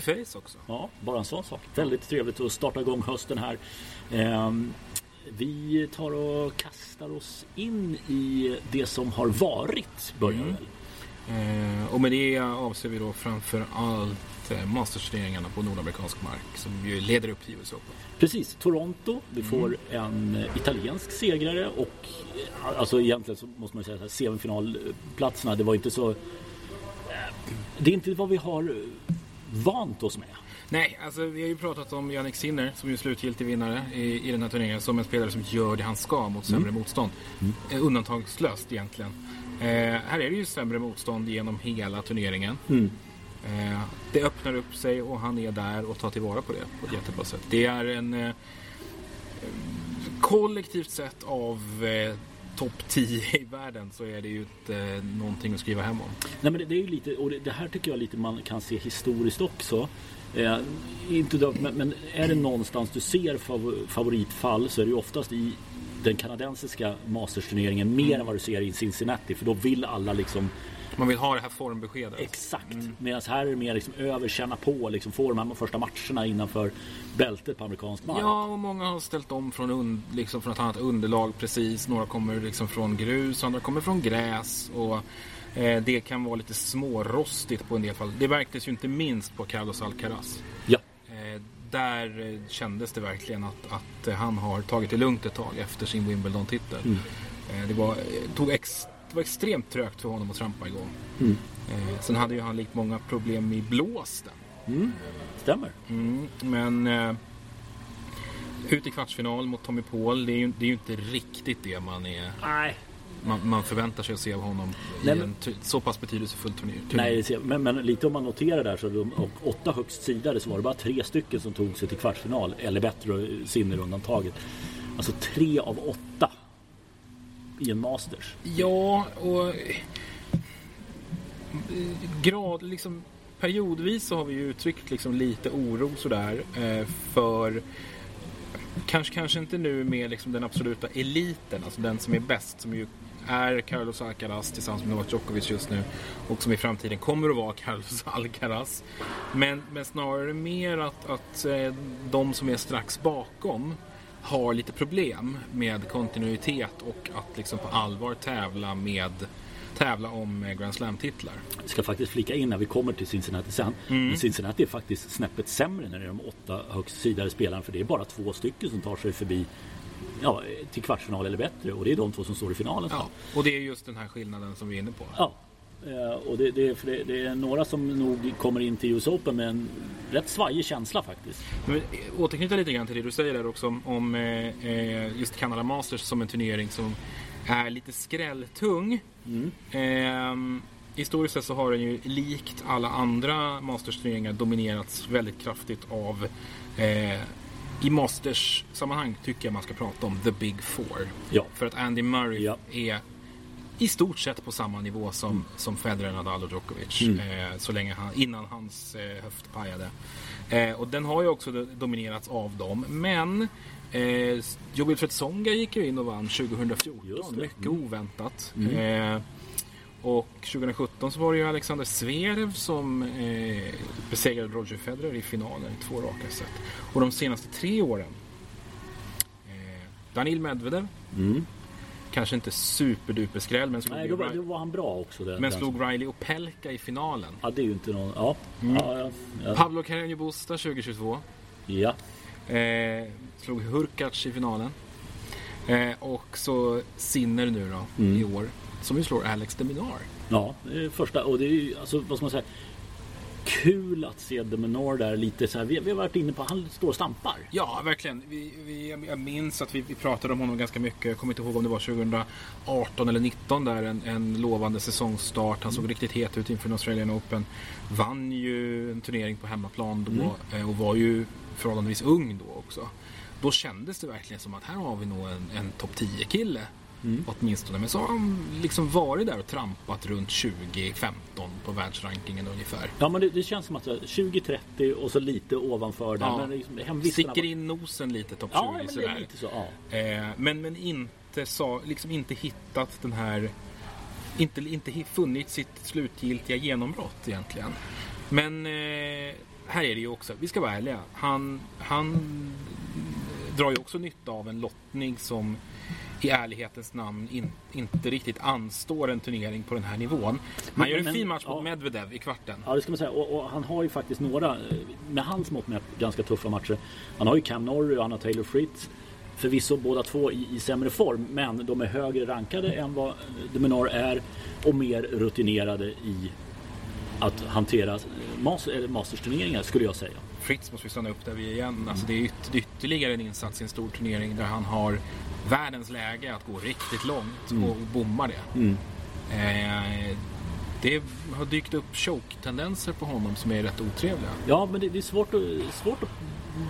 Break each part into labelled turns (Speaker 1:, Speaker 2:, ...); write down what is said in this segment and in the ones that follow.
Speaker 1: face to face också.
Speaker 2: Ja, bara en sån sak. Väldigt trevligt att starta igång hösten här. Ehm, vi tar och kastar oss in i det som har varit, börjar
Speaker 1: Mm.
Speaker 2: väl?
Speaker 1: Eh, och med det avser vi då framför allt eh, mastersturneringarna på nordamerikansk mark som ju leder upp till US Open.
Speaker 2: Precis, Toronto. Vi
Speaker 1: Mm.
Speaker 2: får en eh, italiensk segrare och eh, alltså egentligen så måste man säga att semifinalplatserna, det var inte så... Det är inte vad vi har vant oss med.
Speaker 1: Nej, alltså vi har ju pratat om Jannik Sinner som ju slutgiltig vinnare i, i den här turneringen som en spelare som gör det han ska mot sämre motstånd. Eh, undantagslöst egentligen. Eh, här är det ju sämre motstånd genom hela turneringen. Eh, det öppnar upp sig och han är där och tar tillvara på det på ett jättebra sätt. Det är en eh, kollektivt sett av eh, topp 10 i världen så är det ju inte någonting att skriva hem om.
Speaker 2: Nej, men det, det är ju lite, och det, det här tycker jag lite man kan se historiskt också. Eh, inte då, men, men är det någonstans du ser fav, favoritfall så är det ju oftast i den kanadensiska mastersturneringen mer än vad du ser i Cincinnati. För då vill alla liksom
Speaker 1: man vill ha det här formbeskedet.
Speaker 2: exakt. Medan här är det mer liksom över, känna på, liksom få de här första matcherna innanför bältet på amerikansk mark.
Speaker 1: Ja, och många har ställt om från, un, liksom från ett annat underlag precis. Några kommer liksom från grus, andra kommer från gräs. Och eh, Det kan vara lite smårostigt på en del fall. Det märktes ju inte minst på Carlos Alcaraz.
Speaker 2: Ja.
Speaker 1: Eh, där eh, kändes det verkligen att, att han har tagit det lugnt ett tag efter sin Wimbledon-titel. Eh, det, var, eh, tog ex, det var extremt trögt för honom att trampa igång. Eh, sen hade ju han likt många problem i blåsten.
Speaker 2: Stämmer.
Speaker 1: Mm, men eh, ut i kvartsfinal mot Tommy Paul, det är, ju, det är ju inte riktigt det man, är,
Speaker 2: Nej.
Speaker 1: man, man förväntar sig att se av honom
Speaker 2: Nej,
Speaker 1: i
Speaker 2: men-
Speaker 1: en så pass betydelsefull turné.
Speaker 2: Nej, men, men lite om man noterar där så de, och åtta högst sidade så var det bara tre stycken som tog sig till kvartsfinal. Eller bättre Sinner-undantaget. Alltså tre av åtta i en Masters.
Speaker 1: Ja, och eh, grad, liksom, periodvis så har vi ju uttryckt liksom lite oro sådär eh, för kanske, kanske inte nu med liksom den absoluta eliten, alltså den som är bäst som ju är Carlos Alcaraz tillsammans med Novak Djokovic just nu och som i framtiden kommer att vara Carlos Alcaraz. Men, men snarare mer att, att eh, de som är strax bakom har lite problem med kontinuitet och att liksom på allvar tävla med tävla om Grand Slam-titlar.
Speaker 2: Jag ska faktiskt flika in när vi kommer till Cincinnati sen. Men Cincinnati är faktiskt snäppet sämre när det är de åtta högst sidade spelarna. För det är bara två stycken som tar sig förbi ja, till kvartsfinal eller bättre. Och det är de två som står i finalen.
Speaker 1: Ja, och det är just den här skillnaden som vi är inne på.
Speaker 2: Ja. Eh, Och det, det, det, det är några som nog kommer in till US Open med en rätt svajig känsla faktiskt.
Speaker 1: Men eh, återknyta lite grann till det du säger där också om, om eh, eh, just Canada Masters som en turnering som är lite skrälltung. Ehm, historiskt sett så har den ju likt alla andra Masters-turneringar dominerats väldigt kraftigt av eh, i Masters-sammanhang tycker jag man ska prata om the big four.
Speaker 2: Ja.
Speaker 1: För att Andy Murray
Speaker 2: Ja.
Speaker 1: är i stort sett på samma nivå som, som Federer, Nadal och Djokovic. Eh, så länge han, innan hans eh, höft pajade. Eh, och den har ju också do- dominerats av dem. Men eh, Joel Tsonga gick ju in och vann 2014.
Speaker 2: Just det.
Speaker 1: Mycket oväntat. Eh, och 2017 så var det ju Alexander Zverev som eh, besegrade Roger Federer i finalen i två raka set. Och de senaste tre åren eh, Danil Medvedev Kanske inte superduper skräll men slog,
Speaker 2: Nej, då var, då var han bra också. Den,
Speaker 1: men slog Riley och Pelka i finalen.
Speaker 2: Ja, det är ju inte någon... Ja.
Speaker 1: Mm.
Speaker 2: Ja, ja.
Speaker 1: Pablo Carreño Busta 2022.
Speaker 2: ja.
Speaker 1: Eh, slog Hurkacz i finalen. Eh, och så Sinner nu då
Speaker 2: Mm.
Speaker 1: i år. Som ju slår Alex de Minaur.
Speaker 2: Ja, det är första. Och det är ju, alltså, vad ska man säga? Kul att se Demenor där lite så här. Vi, vi har varit inne på, han står och stampar.
Speaker 1: Ja, verkligen. Vi, vi, jag minns att vi, vi pratade om honom ganska mycket. Jag kommer inte ihåg om det var 2018 eller 2019 där. En, en lovande säsongsstart. Han såg riktigt het ut inför Australian Open. Vann ju en turnering på hemmaplan då eh, och var ju förhållandevis ung då också. Då kändes det verkligen som att här har vi nog en, en topp 10-kille. Åtminstone. Men så har han liksom varit där och trampat runt 20-15 på världsrankingen ungefär.
Speaker 2: Ja, men det, det känns som att 20-30 och så lite ovanför där.
Speaker 1: Ja.
Speaker 2: Men liksom,
Speaker 1: Sticker in nosen lite topp 20
Speaker 2: Ja, men
Speaker 1: sådär.
Speaker 2: så. Ja.
Speaker 1: Eh, men, men inte, sa, liksom inte hittat den här... Inte, inte funnit sitt slutgiltiga genombrott egentligen. Men eh, här är det ju också, vi ska vara ärliga. Han, han drar ju också nytta av en lottning som i ärlighetens namn in, inte riktigt anstår en turnering på den här nivån. Han gör en
Speaker 2: men-
Speaker 1: fin match
Speaker 2: ja.
Speaker 1: mot Medvedev i kvarten.
Speaker 2: Ja, det ska man säga. Och, och han har ju faktiskt några, eh, med hans mått mätt, ganska tuffa matcher. Han har ju Cam Norrie och han har Taylor Fritz. Förvisso båda två i, i sämre form, men de är högre rankade än vad Deminar är och mer rutinerade i att hantera eh, mas, eller Masters-turneringar skulle jag säga.
Speaker 1: Fritz måste vi stanna upp där vi är igen. Alltså det är yt, ytterligare en insats i en stor turnering där han har världens läge att gå riktigt långt och bommar det. Eh, det har dykt upp choke-tendenser på honom som är rätt otrevliga.
Speaker 2: Ja, men det, det är svårt att, svårt att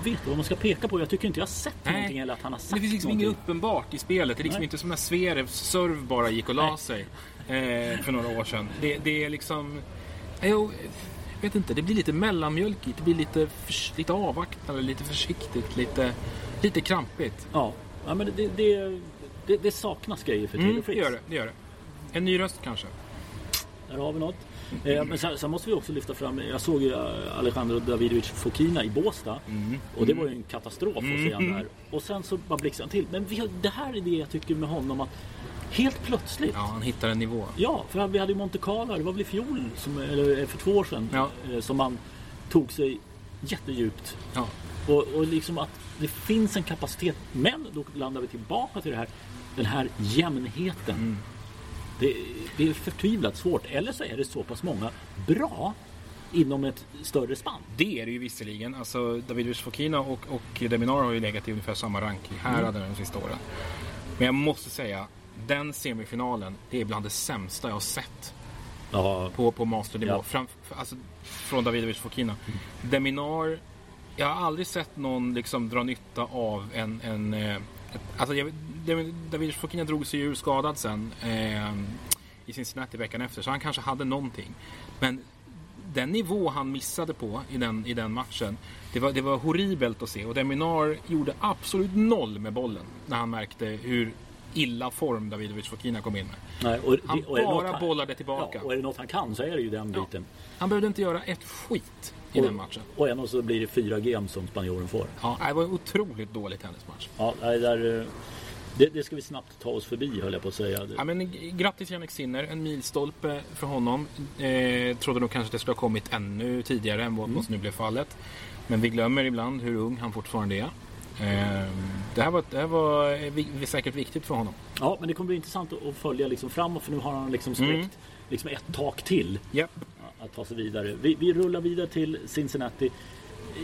Speaker 2: veta vad man ska peka på. Jag tycker inte jag har sett
Speaker 1: Nej.
Speaker 2: någonting eller att han har sagt
Speaker 1: Det finns liksom inget uppenbart i spelet. Det är liksom
Speaker 2: Nej.
Speaker 1: inte som när Zverevs serve bara gick och la sig eh, för några år sedan. Det, det är liksom... Jag vet inte, det blir lite mellanmjölkigt. Det blir lite, förs- lite avvaktande, lite försiktigt, lite, lite krampigt.
Speaker 2: Ja, ja men det, det, det, det saknas grejer för Taylor
Speaker 1: Mm, det
Speaker 2: Fritz.
Speaker 1: gör det, det gör det. En ny röst kanske.
Speaker 2: Där har vi något. Eh, men sen, sen måste vi också lyfta fram, jag såg ju Alejandro Davidovic Fokina i Båstad. Och det var ju en katastrof att se han där. Och sen så bara blixtrade han till. Men vi, har- det här är det jag tycker med honom att helt plötsligt.
Speaker 1: Ja, han hittar en nivå.
Speaker 2: Ja, för vi hade ju Monte Carlo, det var väl i fjol, som, eller för två år sedan,
Speaker 1: Ja.
Speaker 2: eh, som han tog sig jättedjupt.
Speaker 1: Ja.
Speaker 2: Och, och liksom att det finns en kapacitet. Men då landar vi tillbaka till det här, den här jämnheten.
Speaker 1: Mm.
Speaker 2: Det, det är förtvivlat svårt. Eller så är det så pass många bra inom ett större spann.
Speaker 1: Det är det ju visserligen. Alltså, Davidovic Fokina och, och Deminar har ju legat i ungefär samma rank i häraden de sista åren. Men jag måste säga, den semifinalen, det är bland det sämsta jag har sett
Speaker 2: Ja,
Speaker 1: på, på masternivå.
Speaker 2: Ja.
Speaker 1: Fram, alltså, från Davidovic Fokina. Deminar, jag har aldrig sett någon liksom dra nytta av en... en eh, alltså, Davidovic Fokina drog sig ur skadad sen eh, i Cincinnati veckan efter, så han kanske hade någonting. Men den nivå han missade på i den, i den matchen, det var, det var horribelt att se. Och Deminar gjorde absolut noll med bollen när han märkte hur illa form Davidovic Fokina kom in med.
Speaker 2: nej, och,
Speaker 1: Han
Speaker 2: och det något
Speaker 1: bara
Speaker 2: han-
Speaker 1: bollade tillbaka.
Speaker 2: Ja, och är det något han kan så är det ju den
Speaker 1: Ja.
Speaker 2: biten.
Speaker 1: Han behövde inte göra ett skit i den matchen.
Speaker 2: Och ändå så blir det fyra game som spanjoren får.
Speaker 1: Ja, det var en otroligt dålig tennismatch.
Speaker 2: Ja, nej, där, eh, det, det ska vi snabbt ta oss förbi höll jag på att säga.
Speaker 1: Ja, men, g- grattis Jannik Sinner, en milstolpe för honom. Eh, trodde nog kanske att det skulle ha kommit ännu tidigare än vad vad som nu blev fallet. Men vi glömmer ibland hur ung han fortfarande är. Eh, det här var, det här var eh, säkert viktigt för honom.
Speaker 2: Ja, men det kommer bli intressant att, följa liksom framåt för nu har han liksom spräckt
Speaker 1: Mm.
Speaker 2: liksom ett tak till
Speaker 1: Japp.
Speaker 2: att ta sig vidare. Vi, vi rullar vidare till Cincinnati.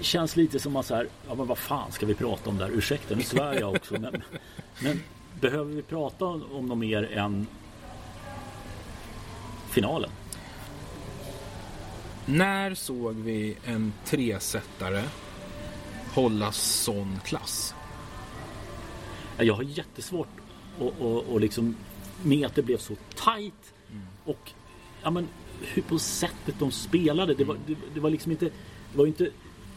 Speaker 2: Känns lite som att så här, ja men vad fan ska vi prata om där? Ursäkta, nu svär jag också. men, men behöver vi prata om, om något mer än finalen?
Speaker 1: När såg vi en tresetare hålla sån klass?
Speaker 2: Ja, Jag har jättesvårt och, och, och liksom med att det blev så tight och ja, men, hur på sättet de spelade. Det var, det, det var liksom inte, det var inte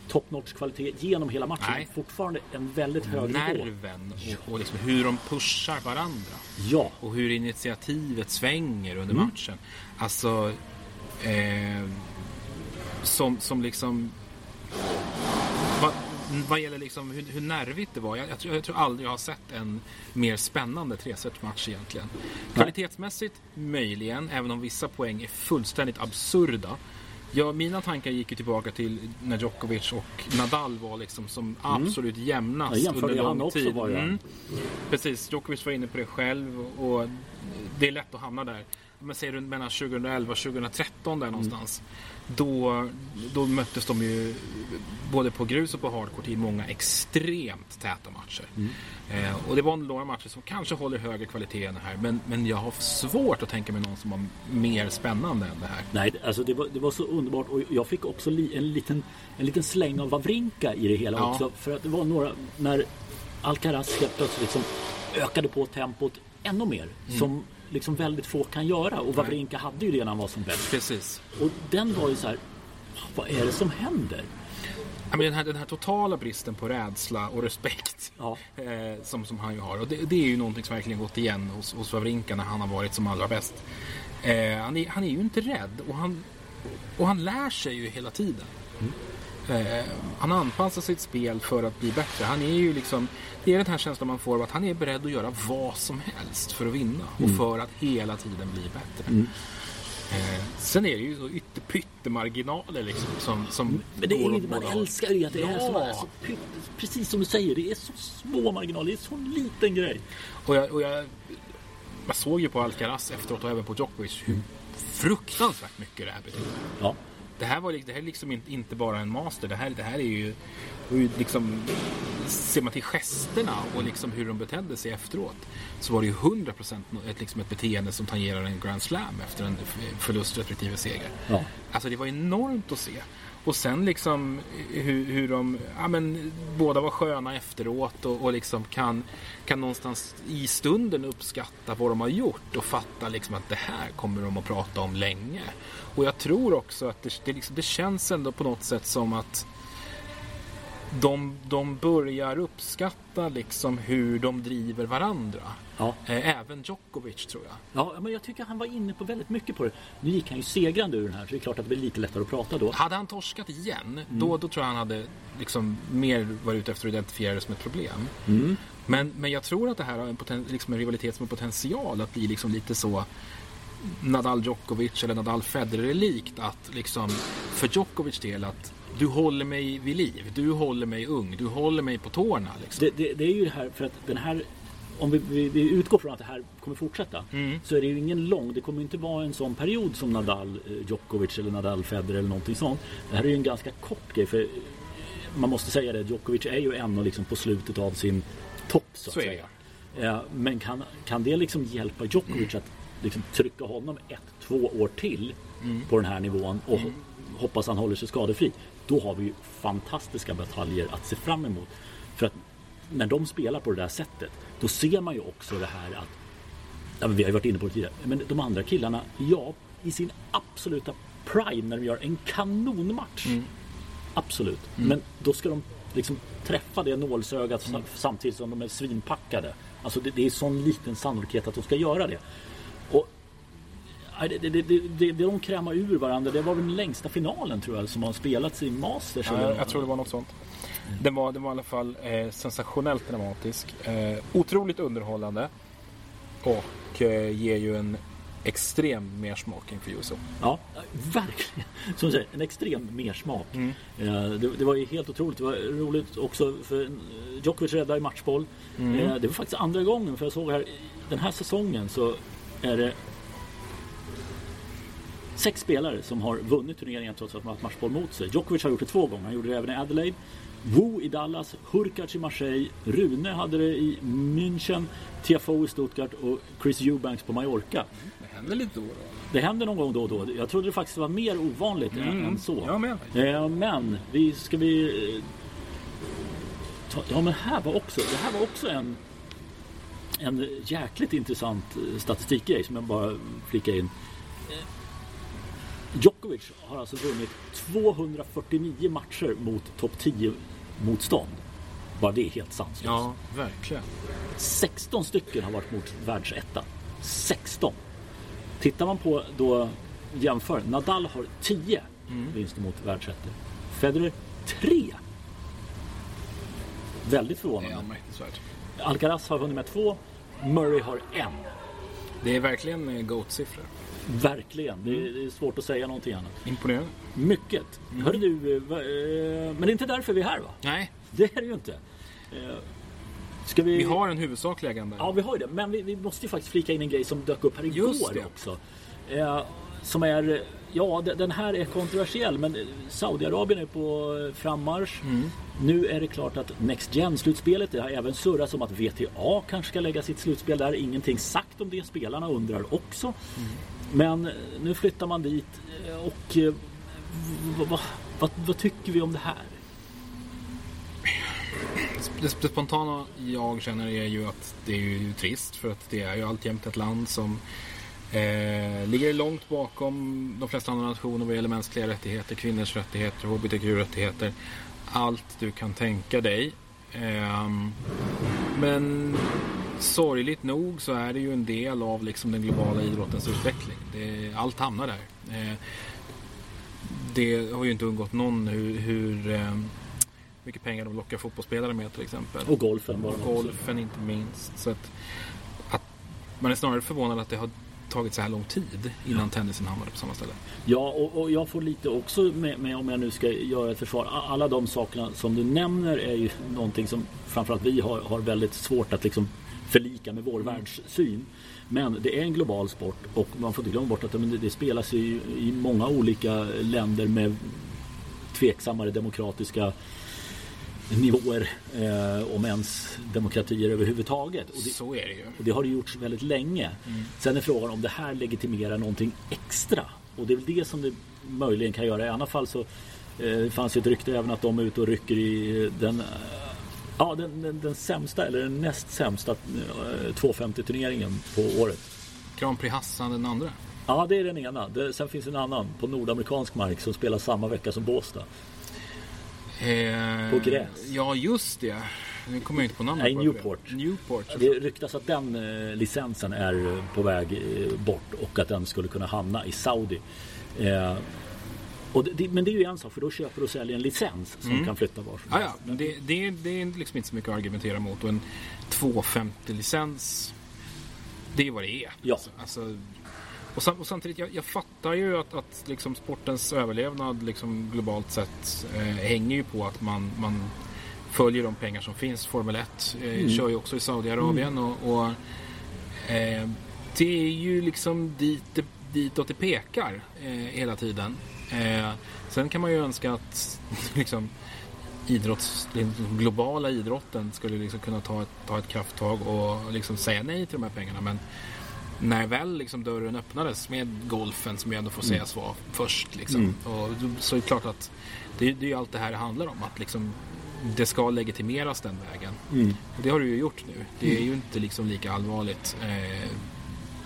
Speaker 2: top notch kvalitet genom hela matchen.
Speaker 1: Nej.
Speaker 2: Fortfarande en väldigt hög nivå.
Speaker 1: Nerven och, och liksom hur de pushar varandra.
Speaker 2: Ja,
Speaker 1: och hur initiativet svänger under
Speaker 2: Mm.
Speaker 1: matchen. Alltså, eh, som, som liksom... Vad, vad gäller liksom hur, hur nervigt det var. Jag, jag, tror, jag tror aldrig jag har sett en mer spännande tresetmatch egentligen. Kvalitetsmässigt möjligen, även om vissa poäng är fullständigt absurda. Ja, mina tankar gick ju tillbaka till när Djokovic och Nadal var liksom som absolut jämnast
Speaker 2: Mm. Jag jämförde
Speaker 1: under
Speaker 2: ju han
Speaker 1: lång
Speaker 2: också,
Speaker 1: tid.
Speaker 2: var det.
Speaker 1: Mm. Precis, Djokovic var inne på det själv och det är lätt att hamna där. Men säger du mellan 2011 och 2013 där någonstans. Då, då möttes de ju både på grus och på hardcourt i många extremt täta matcher. Eh, och det var några matcher som kanske håller högre kvalitet än det här. Men, men jag har svårt att tänka mig någon som var mer spännande än det här.
Speaker 2: nej, alltså det var, det var så underbart och jag fick också li, en, liten, en liten släng av Wawrinka i det hela
Speaker 1: Ja.
Speaker 2: också. För att det var några, när Alcaraz helt plötsligt liksom ökade på tempot ännu mer.
Speaker 1: Mm.
Speaker 2: Som liksom väldigt få kan göra. Och Wawrinka hade ju det när han var som bäst.
Speaker 1: Precis.
Speaker 2: Och den var ju så här, vad är det som händer?
Speaker 1: Ja, men den, här, den här totala bristen på rädsla och respekt
Speaker 2: Ja.
Speaker 1: eh, som, som han ju har. Och det, det är ju någonting som verkligen gått igen hos, hos Wawrinka när han har varit som allra bäst. Eh, han, är, han är ju inte rädd och han, och han lär sig ju hela tiden. Eh, han anpassar sitt spel för att bli bättre. Han är ju liksom, det är den här känslan man får av att han är beredd att göra vad som helst för att vinna och för att hela tiden bli bättre. Eh, sen är det ju så ytterpyttemarginaler liksom som, som
Speaker 2: Men det är,
Speaker 1: åt
Speaker 2: man älskar ju att det är
Speaker 1: Ja.
Speaker 2: sådana, så, precis som du säger, det är så små marginaler, det är så liten grej.
Speaker 1: Och jag, och jag, jag såg ju på Alcaraz efteråt och även på Djokovic hur fruktansvärt mycket det här betyder.
Speaker 2: Ja.
Speaker 1: Det här, var, det här är liksom inte, inte bara en master. Det här, det här är ju, liksom... Ser man till gesterna och liksom hur de betedde sig efteråt så var det ju 100% ett, liksom ett beteende som tangerar en Grand Slam efter en förlust respektive seger.
Speaker 2: Ja.
Speaker 1: Alltså det var enormt att se. Och sen liksom eh, hur, hur de, ja men båda var sköna efteråt och, och liksom kan, kan någonstans i stunden uppskatta vad de har gjort och fatta liksom att det här kommer de att prata om länge. Och jag tror också att det, det, liksom, det känns ändå på något sätt som att de, de börjar uppskatta liksom hur de driver varandra.
Speaker 2: Ja.
Speaker 1: Eh, Även Djokovic tror jag.
Speaker 2: Ja, men jag tycker han var inne på väldigt mycket på det. Nu gick han ju segrande ur den här, så det är klart att det blir lite lättare att prata då.
Speaker 1: Hade han torskat igen,
Speaker 2: Mm.
Speaker 1: då, då tror jag han hade liksom mer varit ute efter att identifiera det som ett problem.
Speaker 2: Mm.
Speaker 1: Men, men jag tror att det här har en, poten, liksom en rivalitet som har potential att bli liksom lite så Nadal Djokovic eller Nadal Federer likt att liksom för Djokovic del att du håller mig vid liv, du håller mig ung, du håller mig på tårna. Liksom.
Speaker 2: Det, det, det är ju det här för att den här om vi, vi, vi utgår från att det här kommer fortsätta
Speaker 1: Mm.
Speaker 2: så är det ju ingen lång, det kommer inte vara en sån period som Nadal eh, Djokovic eller Nadal Federer eller någonting sånt. Det här är ju en ganska kort grej för man måste säga det, Djokovic är ju ändå liksom på slutet av sin topp så att
Speaker 1: Så
Speaker 2: säga. Eh, Men kan, kan det liksom hjälpa Djokovic att liksom trycka honom ett, två år till på den här nivån och hoppas han håller sig skadefri. Då har vi fantastiska bataljer att se fram emot. För att när de spelar på det där sättet då ser man ju också det här att ja, men vi har ju varit inne på det tidigare. Men de andra killarna, ja, i sin absoluta prime när de gör en kanonmatch. Absolut. Men då ska de liksom träffa det nålsögat sam- samtidigt som de är svinpackade. Alltså det, det är sån liten sannolikhet att de ska göra det. Och det, det, det, det, de krämar ur varandra, det var väl den längsta finalen tror jag som har spelats i Masters.
Speaker 1: Ja, jag, tror det var något sånt. Den var, den var i alla fall eh, sensationellt dramatisk. Eh, otroligt underhållande. Och eh, ger ju en extrem mersmak inför USO.
Speaker 2: Ja, verkligen. Som du säger, en extrem mersmak. Eh, Det, det var ju helt otroligt. Det var roligt också för eh, Djokovic räddade i matchboll. Eh, Det var faktiskt andra gången för jag såg här den här säsongen så är det sex spelare som har vunnit turneringen trots att de har haft matchboll mot sig. Djokovic har gjort det två gånger. Han gjorde det även i Adelaide. Wu i Dallas, Hurkacz i Marseille, Rune hade det i München, Tiafoe i Stuttgart och Chris Eubanks på Mallorca.
Speaker 1: Det händer lite då och då.
Speaker 2: Det händer någon gång då och då. Jag trodde det faktiskt var mer ovanligt än- än så.
Speaker 1: Jag med.
Speaker 2: Eh, Men vi ska vi... eh, Ta, ja men här var också, det här var också en en jäkligt intressant eh, statistikgrej som jag bara flikar in. Djokovic har alltså vunnit 249 matcher mot topp 10 motstånd. Bara det är helt sanslöst.
Speaker 1: Ja, verkligen.
Speaker 2: 16 stycken har varit mot världsetta. 16. Tittar man på då jämför. Nadal har 10 vinster mot världsettor. Federer 3. Väldigt förvånande. Alcaraz har vunnit med 2. Murray har 1.
Speaker 1: Det är verkligen eh, GOAT-siffror.
Speaker 2: Verkligen. Det är, det är svårt att säga någonting annat.
Speaker 1: Imponerande.
Speaker 2: Mycket. Hörru du, eh, men det är inte därför vi är här va?
Speaker 1: Nej,
Speaker 2: Det är det ju inte. Eh, Ska vi...
Speaker 1: vi har en huvudsaklig agenda.
Speaker 2: Ja, vi har ju det. Men vi, vi måste ju faktiskt flika in en grej som dök upp här
Speaker 1: Just
Speaker 2: igår
Speaker 1: det.
Speaker 2: också. Eh, som är, ja de- den här är kontroversiell men Saudiarabien är på frammarsch.
Speaker 1: Mm.
Speaker 2: Nu är det klart att Next Gen-slutspelet, det har även surrats om att VTA kanske ska lägga sitt slutspel där. Ingenting sagt om det, spelarna undrar också.
Speaker 1: Mm.
Speaker 2: Men eh, nu flyttar man dit eh, och eh, vad, vad, vad, tycker vi om det här?
Speaker 1: Det, det spontana jag känner är ju att det är ju trist för att det är ju alltjämt ett land som eh, ligger långt bakom de flesta andra nationer vad gäller mänskliga rättigheter, kvinnors rättigheter, hbtq-rättigheter. Allt du kan tänka dig. Eh, men sorgligt nog så är det ju en del av liksom den globala idrottens utveckling. Det, allt hamnar där. Eh, det har ju inte undgått någon hur, hur eh, mycket pengar de lockar fotbollsspelare med till exempel.
Speaker 2: Och golfen bara.
Speaker 1: Och golfen inte minst. Så att, att man är snarare förvånad att det har tagit så här lång tid innan ja. tennisen hamnade på samma ställe.
Speaker 2: Ja, och, och jag får lite också med, med, om jag nu ska göra ett försvar. Alla de sakerna som du nämner är ju någonting som framförallt vi har, har väldigt svårt att liksom förlika med vår mm. världssyn. Men det är en global sport och man får inte glömma bort att det, det spelas i, i många olika länder med tveksammare demokratiska nivåer eh, om ens demokratier överhuvudtaget. Och
Speaker 1: det, Så är det ju.
Speaker 2: Och det har det gjorts väldigt länge. Mm. Sen är frågan om det här legitimerar någonting extra. Och det är väl det som det möjligen kan göra. I alla fall så eh, fanns ett rykte även att de är ute och rycker i den Ja, den, den, den sämsta eller den näst sämsta eh, 250 turneringen på året.
Speaker 1: Grand Prix Hassan den andra?
Speaker 2: Ja, det är den ena. Det, sen finns en annan på nordamerikansk mark som spelar samma vecka som Båstad.
Speaker 1: Eh,
Speaker 2: på gräs.
Speaker 1: Ja, just det. Nu kommer jag inte på namnet.
Speaker 2: Nej, Newport.
Speaker 1: Newport.
Speaker 2: Det ryktas att den eh, licensen är på väg eh, bort och att den skulle kunna hamna i Saudi. Det, men det är ju en sak för då köper och säljer en licens som mm. kan flytta var som
Speaker 1: ah, ja, det, det, det, är liksom inte så mycket att argumentera mot. Och en 250-licens, det är vad det är.
Speaker 2: Ja.
Speaker 1: Alltså, och, sam, och, samtidigt, jag, jag, fattar ju att, att liksom sportens överlevnad liksom globalt sett eh, hänger ju på att man, man följer de pengar som finns. Formel 1 eh, mm. kör ju också i Saudiarabien mm. och, och eh, det är ju liksom dit ditåt det pekar eh, hela tiden. Eh, sen kan man ju önska att liksom, idrotts, den globala idrotten skulle liksom kunna ta ett, ta ett krafttag och liksom säga nej till de här pengarna. Men när väl liksom dörren öppnades med golfen som ju ändå får mm. sägas vara först. Liksom, mm. och, så är det klart att det, det är ju allt det här det handlar om. Att liksom, det ska legitimeras den vägen. Mm. Och det har du ju gjort nu. Det är ju inte liksom lika allvarligt eh,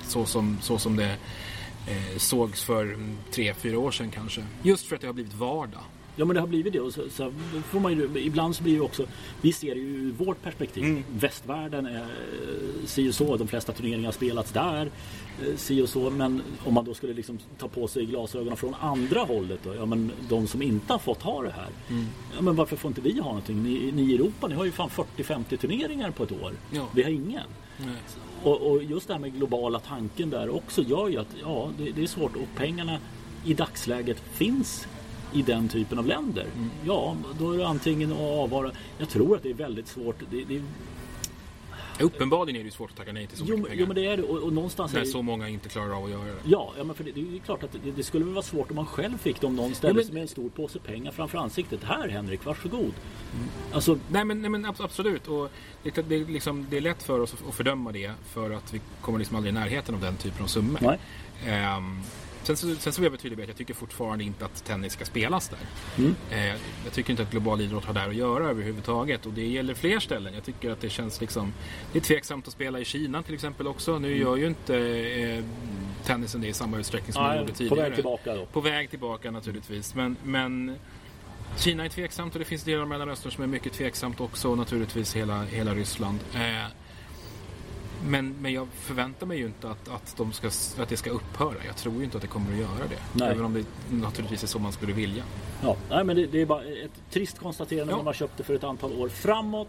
Speaker 1: så, som, så som det eh, sågs för tre, fyra år sedan kanske. Just för att det har blivit vardag.
Speaker 2: Ja men det har blivit det. Och så, så får man ju, ibland så blir det också, vi ser det ju ur vårt perspektiv. Mm. Västvärlden är si och så, de flesta turneringar har spelats där. Eh, si och så, men om man då skulle liksom ta på sig glasögonen från andra hållet då, ja men de som inte har fått ha det här. Mm. Ja men varför får inte vi ha någonting? Ni, ni i Europa, ni har ju fan 40-50 turneringar på ett år. Ja. Vi har ingen. Nej. Och, och, just det här med globala tanken där också gör ju att ja, det, det är svårt och pengarna i dagsläget finns i den typen av länder. Mm. Ja, då är det antingen att avvara. Jag tror att det är väldigt svårt. Det, det...
Speaker 1: Uppenbarligen är det svårt att tacka nej till så
Speaker 2: jo,
Speaker 1: mycket pengar.
Speaker 2: Jo, men det är det. Och, och någonstans
Speaker 1: När är... så många inte klarar av att göra det.
Speaker 2: Ja, ja men för det, det är klart att det, det, skulle väl vara svårt om man själv fick dem någon ställe ja, men... med en stor påse pengar framför ansiktet. Här Henrik, varsågod. Mm.
Speaker 1: Alltså... Nej, men, nej, men absolut. Och det, det, liksom, det är lätt för oss att fördöma det för att vi kommer liksom aldrig i närheten av den typen av summor.
Speaker 2: Nej.
Speaker 1: Um, Sen så, sen så vill jag vara tydlig med att jag tycker fortfarande inte att tennis ska spelas där. Mm. Eh, jag tycker inte att global idrott har där att göra överhuvudtaget och det gäller fler ställen. Jag tycker att det känns liksom... Det är tveksamt att spela i Kina till exempel också. Nu mm. gör ju inte eh, tennisen det i samma utsträckning som
Speaker 2: man
Speaker 1: gjorde tidigare.
Speaker 2: På väg tillbaka då.
Speaker 1: På väg tillbaka naturligtvis. Men, men Kina är tveksamt och det finns delar av Mellanöstern som är mycket tveksamt också och naturligtvis hela, hela Ryssland. Eh, men, men jag förväntar mig ju inte att, att, de ska, att det ska upphöra. Jag tror ju inte att det kommer att göra det. Nej. Även om det naturligtvis är så man skulle vilja.
Speaker 2: Ja, nej, men det, det är bara ett trist konstaterande ja. man köpte för ett antal år framåt.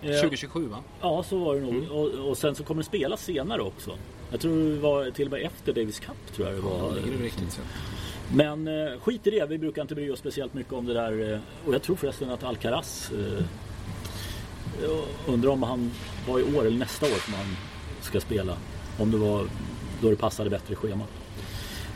Speaker 1: 2027 eh, va?
Speaker 2: Ja, så var det nog. Mm. Och, och, sen så kommer det spelas senare också. Jag tror det var till och med efter Davis Cup tror jag det var.
Speaker 1: Ja, det är riktigt sen.
Speaker 2: Men eh, skit i det, vi brukar inte bry oss speciellt mycket om det där. Eh, och jag tror förresten att Alcaraz eh, Undrar om han var i år eller nästa år som han ska spela. Om det var då det passade bättre schema.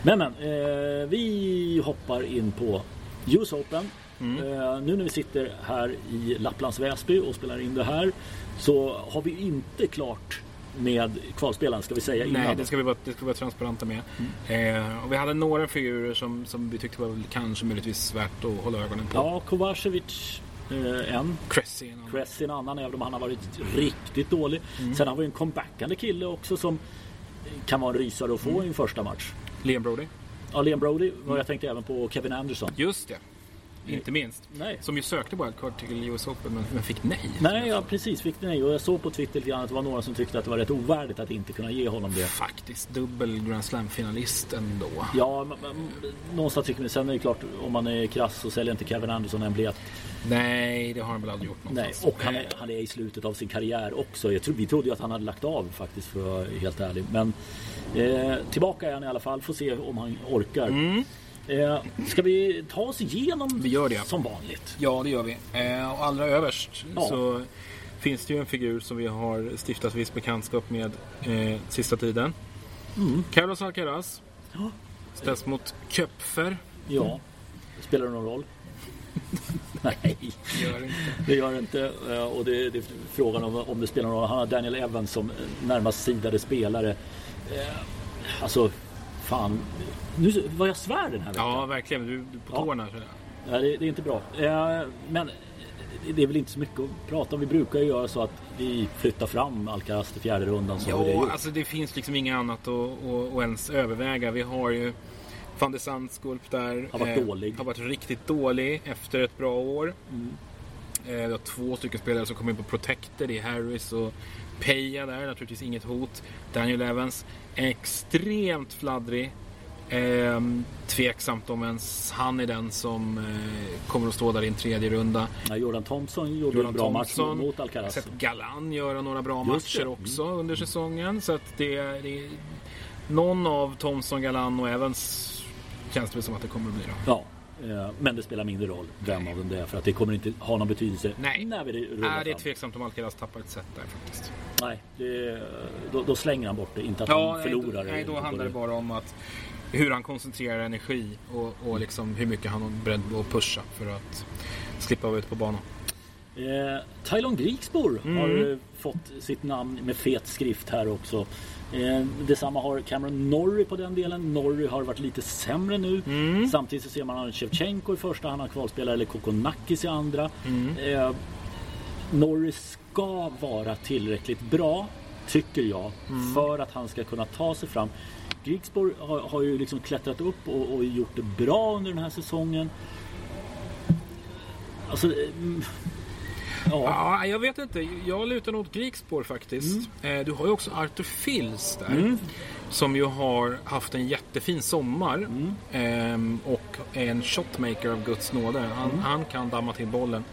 Speaker 2: Men men, eh, vi hoppar in på US Open. Mm. Eh, nu när vi sitter här i Lapplands Väsby och spelar in det här så har vi inte klart med kvalspelaren ska vi säga
Speaker 1: innan. Nej, det ska vi vara, det ska vi vara transparenta med. Mm. Eh, och vi hade några figurer som, som vi tyckte var kanske möjligtvis värt att hålla ögonen på.
Speaker 2: Ja, Kovacevic Eh, en.
Speaker 1: Cressy en
Speaker 2: annan. Cressy en annan, även om han har varit riktigt dålig. Mm. Sen har vi en comebackande kille också som kan vara en rysare att få mm. i en första match.
Speaker 1: Liam Brody.
Speaker 2: Ja, Liam Brody. Och jag tänkte även på Kevin Anderson.
Speaker 1: Just det. Inte minst.
Speaker 2: Nej.
Speaker 1: Som ju sökte wildcard till US Open men, men fick nej.
Speaker 2: Nej, ja, precis. Fick nej. Och jag såg på Twitter lite grann att det var några som tyckte att det var rätt ovärdigt att inte kunna ge honom det.
Speaker 1: Faktiskt dubbel Grand Slam-finalist ändå.
Speaker 2: Ja, men, men, någonstans tycker vi. Sen är det klart, om man är krass så säljer inte Kevin Anderson en biljett.
Speaker 1: Nej, det har han väl aldrig gjort
Speaker 2: Nej,
Speaker 1: någonstans.
Speaker 2: och han är, han är i slutet av sin karriär också. Jag tror, vi trodde ju att han hade lagt av faktiskt för att vara helt ärlig. Men eh, tillbaka är han i alla fall. Får se om han orkar. Eh, ska vi ta oss igenom
Speaker 1: Vi gör det.
Speaker 2: som vanligt?
Speaker 1: Ja, det gör vi. Eh, och allra överst
Speaker 2: Ja.
Speaker 1: så finns det ju en figur som vi har stiftat viss bekantskap med eh, sista tiden. Carlos Alcaraz
Speaker 2: Ja.
Speaker 1: ställs mot Köpfer.
Speaker 2: Ja. Spelar det någon roll? Nej,
Speaker 1: Gör inte.
Speaker 2: det gör det inte. Eh, Och det, det är frågan om, om det spelar någon roll. Han har Daniel Evans som närmast sidade spelare. Alltså, fan. Nu var jag svär den här veckan.
Speaker 1: Ja, verkligen. Du, du är på
Speaker 2: Ja.
Speaker 1: tårna. jag.
Speaker 2: Ja, det, det är inte bra. Eh, Men det är väl inte så mycket att prata om. Vi brukar ju göra så att vi flyttar fram Alcaraz till fjärde rundan. Det
Speaker 1: Ja,
Speaker 2: gjort.
Speaker 1: alltså det finns liksom inget annat att, att, att ens överväga. Vi har ju van de Zandskulp där.
Speaker 2: Har varit
Speaker 1: eh,
Speaker 2: dålig.
Speaker 1: Har varit riktigt dålig efter ett bra år.
Speaker 2: Mm.
Speaker 1: Eh, vi har två stycken spelare som kommer in på Protector. Det är Harris och Peja där. Naturligtvis inget hot. Daniel Evans. Extremt fladdrig. Eh, tveksamt om ens han är den som eh, kommer att stå där i en tredje runda.
Speaker 2: Ja, Jordan Thompson gjorde
Speaker 1: Jordan
Speaker 2: en bra
Speaker 1: Thompson.
Speaker 2: match mot
Speaker 1: Jag
Speaker 2: Alcaraz.
Speaker 1: sett Galan göra några bra matcher också under säsongen. Så att det, det någon av Thompson, Galan och Evans känns det som att det kommer att bli då.
Speaker 2: Ja, men det spelar mindre roll vem av dem det är för att det kommer inte ha någon betydelse
Speaker 1: Nej.
Speaker 2: när vi rullar
Speaker 1: Nej, det är tveksamt om Alcaraz tappar ett set där faktiskt.
Speaker 2: Nej, det, då, då slänger han bort det. Inte att han förlorar.
Speaker 1: nej, då handlar det bara om att hur han koncentrerar energi och, och liksom hur mycket han är beredd att pusha för att slippa vara ute på banan.
Speaker 2: Eh, Tylon Grigsbor
Speaker 1: Mm.
Speaker 2: har eh, fått sitt namn med fet skrift här också. Eh, detsamma har Cameron Norrie på den delen. Norrie har varit lite sämre nu.
Speaker 1: Mm.
Speaker 2: Samtidigt så ser man han Shevchenko i första han kvalspelare eller Kokonakis i andra.
Speaker 1: Mm.
Speaker 2: Eh, Norrie ska vara tillräckligt bra, tycker jag,
Speaker 1: Mm.
Speaker 2: för att han ska kunna ta sig fram. Grigsbor har, har ju liksom klättrat upp och, och gjort det bra under den här säsongen. Alltså, eh, ja.
Speaker 1: Ja, jag vet inte. Jag lutar nog åt Griegspår faktiskt. Eh, Du har ju också Arthur Fils där. Som ju har haft en jättefin sommar. Ehm, och är en shotmaker av Guds nåde. Han, han kan damma till bollen.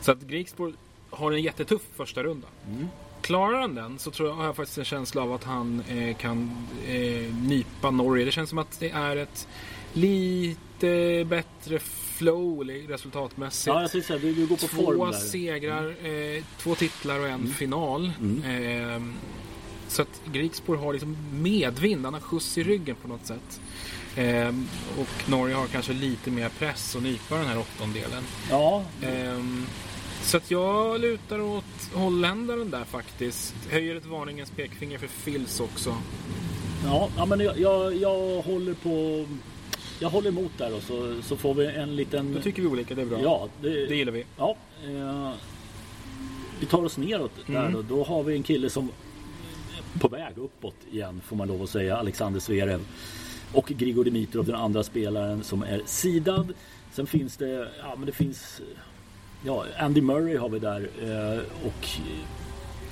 Speaker 1: Så att Griegspår har en jättetuff första runda. Klarar han den så tror jag, har jag faktiskt en känsla av att han eh, kan eh, nypa Norge. Det känns som att det är ett lite bättre flow resultatmässigt.
Speaker 2: Ja, jag säger du, du går på
Speaker 1: Två
Speaker 2: form. Mm.
Speaker 1: segrar, eh, två titlar och en final. Eh, så att Griegspor har liksom medvind, han har skjuts i ryggen på något sätt. Eh, och Norge har kanske lite mer press att nypa den här åttondelen.
Speaker 2: Ja,
Speaker 1: Eh, så att jag lutar åt holländaren där faktiskt. Höjer ett varningens pekfinger för Fils också.
Speaker 2: ja, ja men jag, jag, jag håller på... Jag håller emot där och så, så får vi en liten...
Speaker 1: Då tycker vi olika, det är bra.
Speaker 2: Ja, det,
Speaker 1: Det gillar vi.
Speaker 2: Ja, eh, vi tar oss neråt där
Speaker 1: Mm.
Speaker 2: då. Då har vi en kille som är på väg uppåt igen får man lov att säga. Alexander Zverev. Och Grigor Dimitrov den andra spelaren som är sidad. Sen finns det, ja men det finns Ja, Andy Murray har vi där eh, och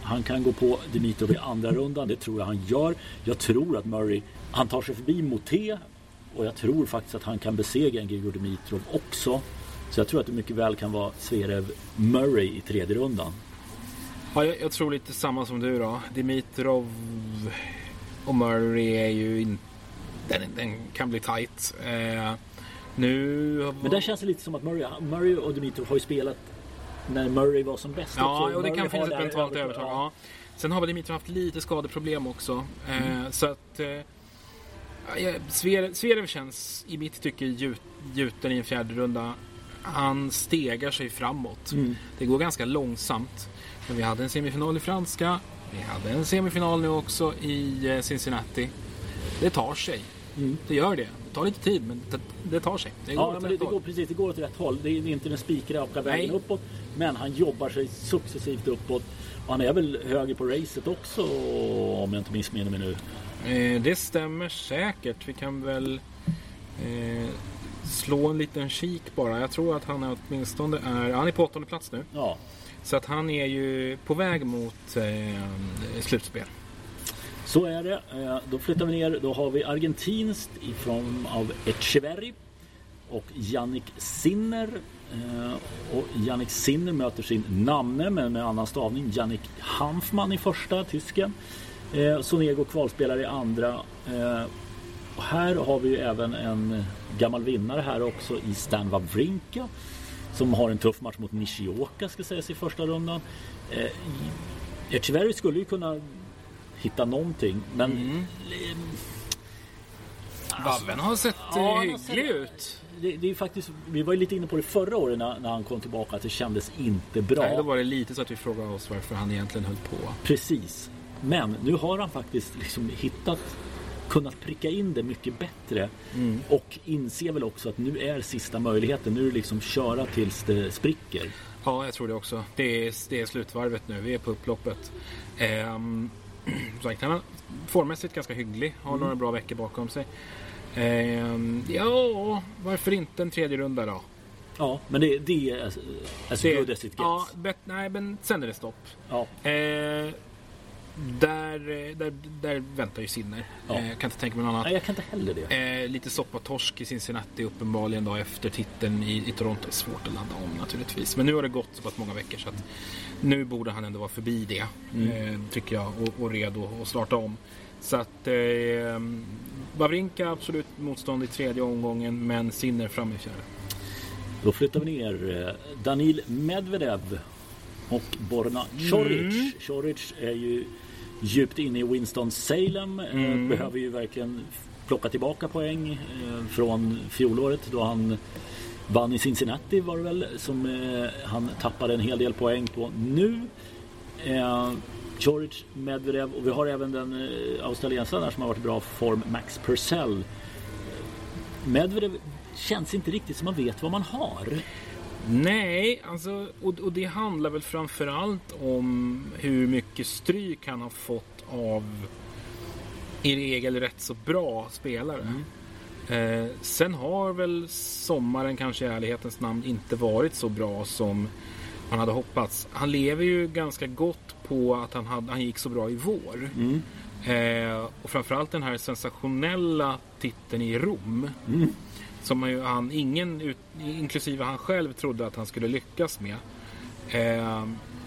Speaker 2: han kan gå på Dimitrov i andra rundan. Det tror jag han gör. Jag tror att Murray, han tar sig förbi Moté och jag tror faktiskt att han kan besegra en Grigor Dimitrov också. Så jag tror att det mycket väl kan vara Zverev Murray i tredje rundan.
Speaker 1: Ja, jag, jag tror lite samma som du då. Dimitrov och Murray är ju inte... Den, den kan bli tight. Eh, nu...
Speaker 2: Men där känns det lite som att Murray, Murray och Dimitrov har ju spelat när Murray var som bäst.
Speaker 1: Ja, och det
Speaker 2: Murray
Speaker 1: kan finnas ett mentalt
Speaker 2: övertag-.
Speaker 1: Ja. Sen har väl Dimitrov haft lite skadeproblem också. Eh, Så att... Eh, Zverev känns i mitt tycke gjut- gjuten i en fjärde runda. Han stegar sig framåt.
Speaker 2: Mm.
Speaker 1: Det går ganska långsamt. Men vi hade en semifinal i franska. Vi hade en semifinal nu också i eh, Cincinnati. Det tar sig.
Speaker 2: Mm.
Speaker 1: Det gör det. Det tar lite tid men det, tar sig. Det går
Speaker 2: Ja, men det, det går precis, det går åt rätt håll. Det är inte den spikraka vägen
Speaker 1: Nej.
Speaker 2: uppåt. Men han jobbar sig successivt uppåt. Och han är väl höger på racet också om jag inte missminner mig nu.
Speaker 1: Eh, det stämmer säkert. Vi kan väl eh, slå en liten kik bara. Jag tror att han är åtminstone är, han är på åttonde plats nu.
Speaker 2: Ja,
Speaker 1: Så att han är ju på väg mot eh, slutspel.
Speaker 2: så är det. Eh, Då flyttar vi ner. Då har vi argentinskt i form av Echeverri och Yannick Sinner. Eh, Och Yannick Sinner möter sin namne men med annan stavning. Yannick Hanfman i första, tysken. Eh, Sonego kvalspelare i andra. Eh, Och här har vi ju även en gammal vinnare här också i Stan Wawrinka. Som har en tuff match mot Nishioka ska sägas i första rundan. Eh, Echeverry skulle ju kunna hitta någonting men eh,
Speaker 1: Vabben har sett
Speaker 2: Ja,
Speaker 1: eh,
Speaker 2: sett-
Speaker 1: hygglig ut.
Speaker 2: det, det är faktiskt, vi var ju lite inne på det förra året när, när han kom tillbaka att det kändes inte bra.
Speaker 1: Nej, då var det lite så att vi frågade oss varför han egentligen höll på.
Speaker 2: Precis. Men nu har han faktiskt liksom hittat kunnat pricka in det mycket bättre och inser väl också att nu är sista möjligheten. Nu är det liksom köra tills det spricker.
Speaker 1: Ja, jag tror det också. Det är, det är slutvarvet nu. Vi är på upploppet. Ehm, sagt, han är formmässigt ganska hygglig. Har några bra veckor bakom sig. Ehm, ja, varför inte en tredje runda då?
Speaker 2: Ja, men det, det är as, as
Speaker 1: Det-
Speaker 2: good as it gets.
Speaker 1: Ja, bet, nej, men sen är det stopp.
Speaker 2: Ja.
Speaker 1: Eh, där, där, där väntar ju Sinner.
Speaker 2: Ja.
Speaker 1: Eh, kan inte tänka mig något annat.
Speaker 2: Nej, jag kan inte heller det.
Speaker 1: Eh, lite soppatorsk i Cincinnati uppenbarligen då efter titeln i, i Toronto. Svårt att ladda om naturligtvis. Men nu har det gått så pass många veckor så att nu borde han ändå vara förbi det. Eh, tycker jag. Och, och redo att starta om. Så att eh, Wawrinka absolut motstånd i tredje omgången men Sinner fram i fjärde.
Speaker 2: Då flyttar vi ner eh, Danil Medvedev och Borna Choric.
Speaker 1: Mm.
Speaker 2: Choric är ju djupt inne i Winston-Salem. eh,
Speaker 1: Mm.
Speaker 2: Behöver ju verkligen plocka tillbaka poäng eh, från fjolåret då han vann i Cincinnati var det väl som eh, han tappade en hel del poäng på nu. Eh, Choric, Medvedev och vi har även den eh, australiensaren där som har varit i bra form, Max Purcell. Medvedev känns inte riktigt som man vet vad man har.
Speaker 1: Nej, alltså, och, och det handlar väl framförallt om hur mycket stryk han har fått av i regel rätt så bra spelare. Eh, sen har väl sommaren kanske i ärlighetens namn inte varit så bra som man hade hoppats. Han lever ju ganska gott på att han, hade, han gick så bra i vår. Eh, och framförallt den här sensationella titeln i Rom. Som han ju, han, ingen, inklusive han själv, trodde att han skulle lyckas med. Eh,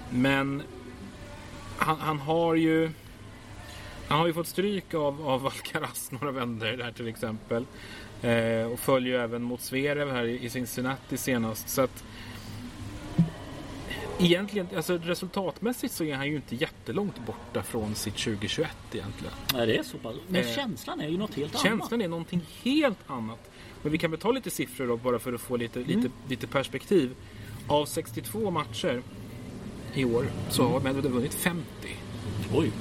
Speaker 1: men han, han har ju han har ju fått stryk av, av Alcaraz några vändor där till exempel. Eh, och följer ju även mot Zverev här i Cincinnati senast. Så att Egentligen, alltså resultatmässigt så är han ju inte jättelångt borta från sitt 2021 egentligen.
Speaker 2: Nej, det är så pass. Men
Speaker 1: Eh,
Speaker 2: känslan är ju något helt annat.
Speaker 1: Känslan är någonting helt annat. Men vi kan väl ta lite siffror då bara för att få lite, lite, lite perspektiv. Av 62 matcher i år så har Medvedev vunnit 50.
Speaker 2: Oj.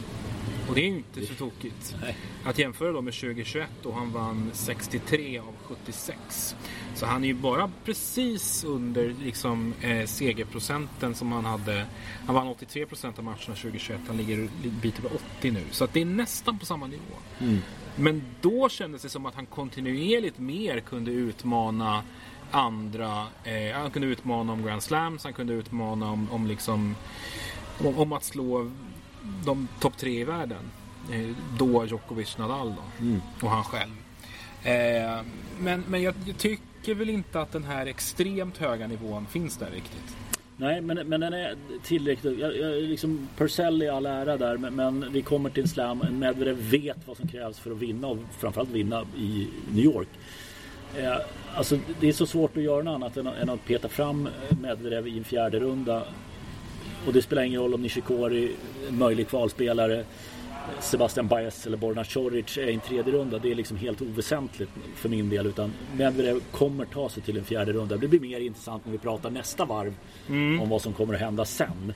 Speaker 1: Och det är ju inte så tokigt.
Speaker 2: Nej.
Speaker 1: Att jämföra då med 2021 då han vann 63 av 76. Så han är ju bara precis under liksom, eh, segerprocenten som han hade. Han vann 83 procent av matcherna 2021. Han ligger en bit över 80 nu. Så att det är nästan på samma nivå. Men då kändes det som att han kontinuerligt mer kunde utmana andra. Eh, han kunde utmana om Grand Slams, han kunde utmana om, om, liksom, om, om att slå de topp tre i världen. Eh, då Djokovic, Nadal då. Och han själv. Eh, men men jag, jag tycker väl inte att den här extremt höga nivån finns där riktigt.
Speaker 2: Nej, men, men den är tillräckligt. Jag, jag, liksom Purcell i all ära där, men, men vi kommer till slam. Medvedev vet vad som krävs för att vinna och framförallt vinna i New York. Eh, alltså, det är så svårt att göra något annat än, att- än att peta fram Medvedev i en fjärde runda. Och det spelar ingen roll om Nishikori, en möjlig kvalspelare, Sebastian Baez eller Borna Choric är i en tredje runda. Det är liksom helt oväsentligt för min del. Utan Medvedev kommer ta sig till en fjärde runda. Det blir mer intressant när vi pratar nästa varv om vad som kommer att hända sen.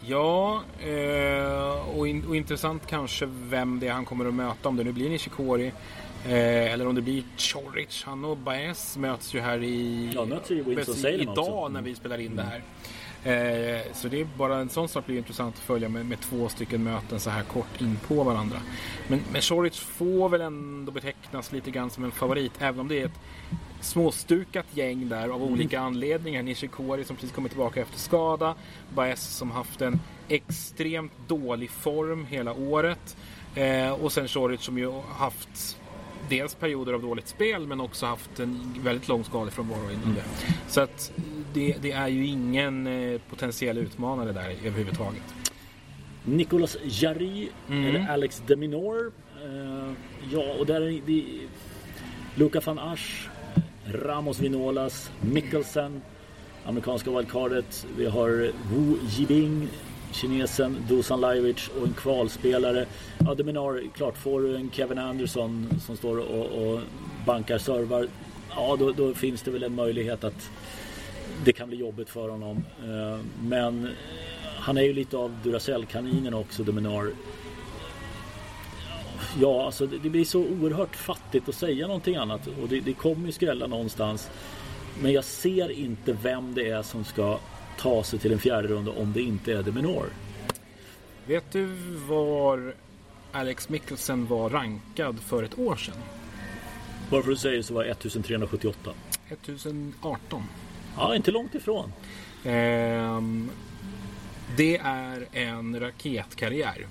Speaker 1: Ja, eh, och, in, och intressant kanske vem det är han kommer att möta. Om det nu blir Nishikori eh, eller om det blir Choric. Han och Baez möts ju här i
Speaker 2: Ja, möts ju i Winston-Salem
Speaker 1: idag
Speaker 2: också. Mm.
Speaker 1: när vi spelar in det här. Eh, så det är bara en sån sak blir intressant att följa med, med två stycken möten så här kort in på varandra. Men, men Choric får väl ändå betecknas lite grann som en favorit även om det är ett småstukat gäng där av olika anledningar. Nishikori som precis kommit tillbaka efter skada. Baez som haft en extremt dålig form hela året. Eh, och sen Choric som ju haft dels perioder av dåligt spel men också haft en väldigt lång skadefrånvaro innan det. Så att det, det är ju ingen eh, potentiell utmanare där överhuvudtaget.
Speaker 2: Nicolas Jarry
Speaker 1: Mm.
Speaker 2: eller Alex Deminor. Eh, ja, och där är det Luca van Asch, Ramos Vinolas, Mikkelsen, amerikanska wildcardet. Vi har Wu Jibing, kinesen Dusan Lajovic och en kvalspelare. Ja, Deminor, klart, får du en Kevin Anderson som står och, och bankar servar. Ja, då, då finns det väl en möjlighet att det kan bli jobbigt för honom. Eh, men han är ju lite av Duracell-kaninen också, Dominar. Ja, alltså det det blir så oerhört fattigt att säga någonting annat och det, det kommer ju skrälla någonstans. Men jag ser inte vem det är som ska ta sig till en fjärde runda om det inte är Deminor.
Speaker 1: Vet du var Alex Mikkelsen var rankad för ett år sedan?
Speaker 2: Bara för att säga så var det 1378.
Speaker 1: 1018.
Speaker 2: Ja, inte långt ifrån.
Speaker 1: Ehm, det är en raketkarriär.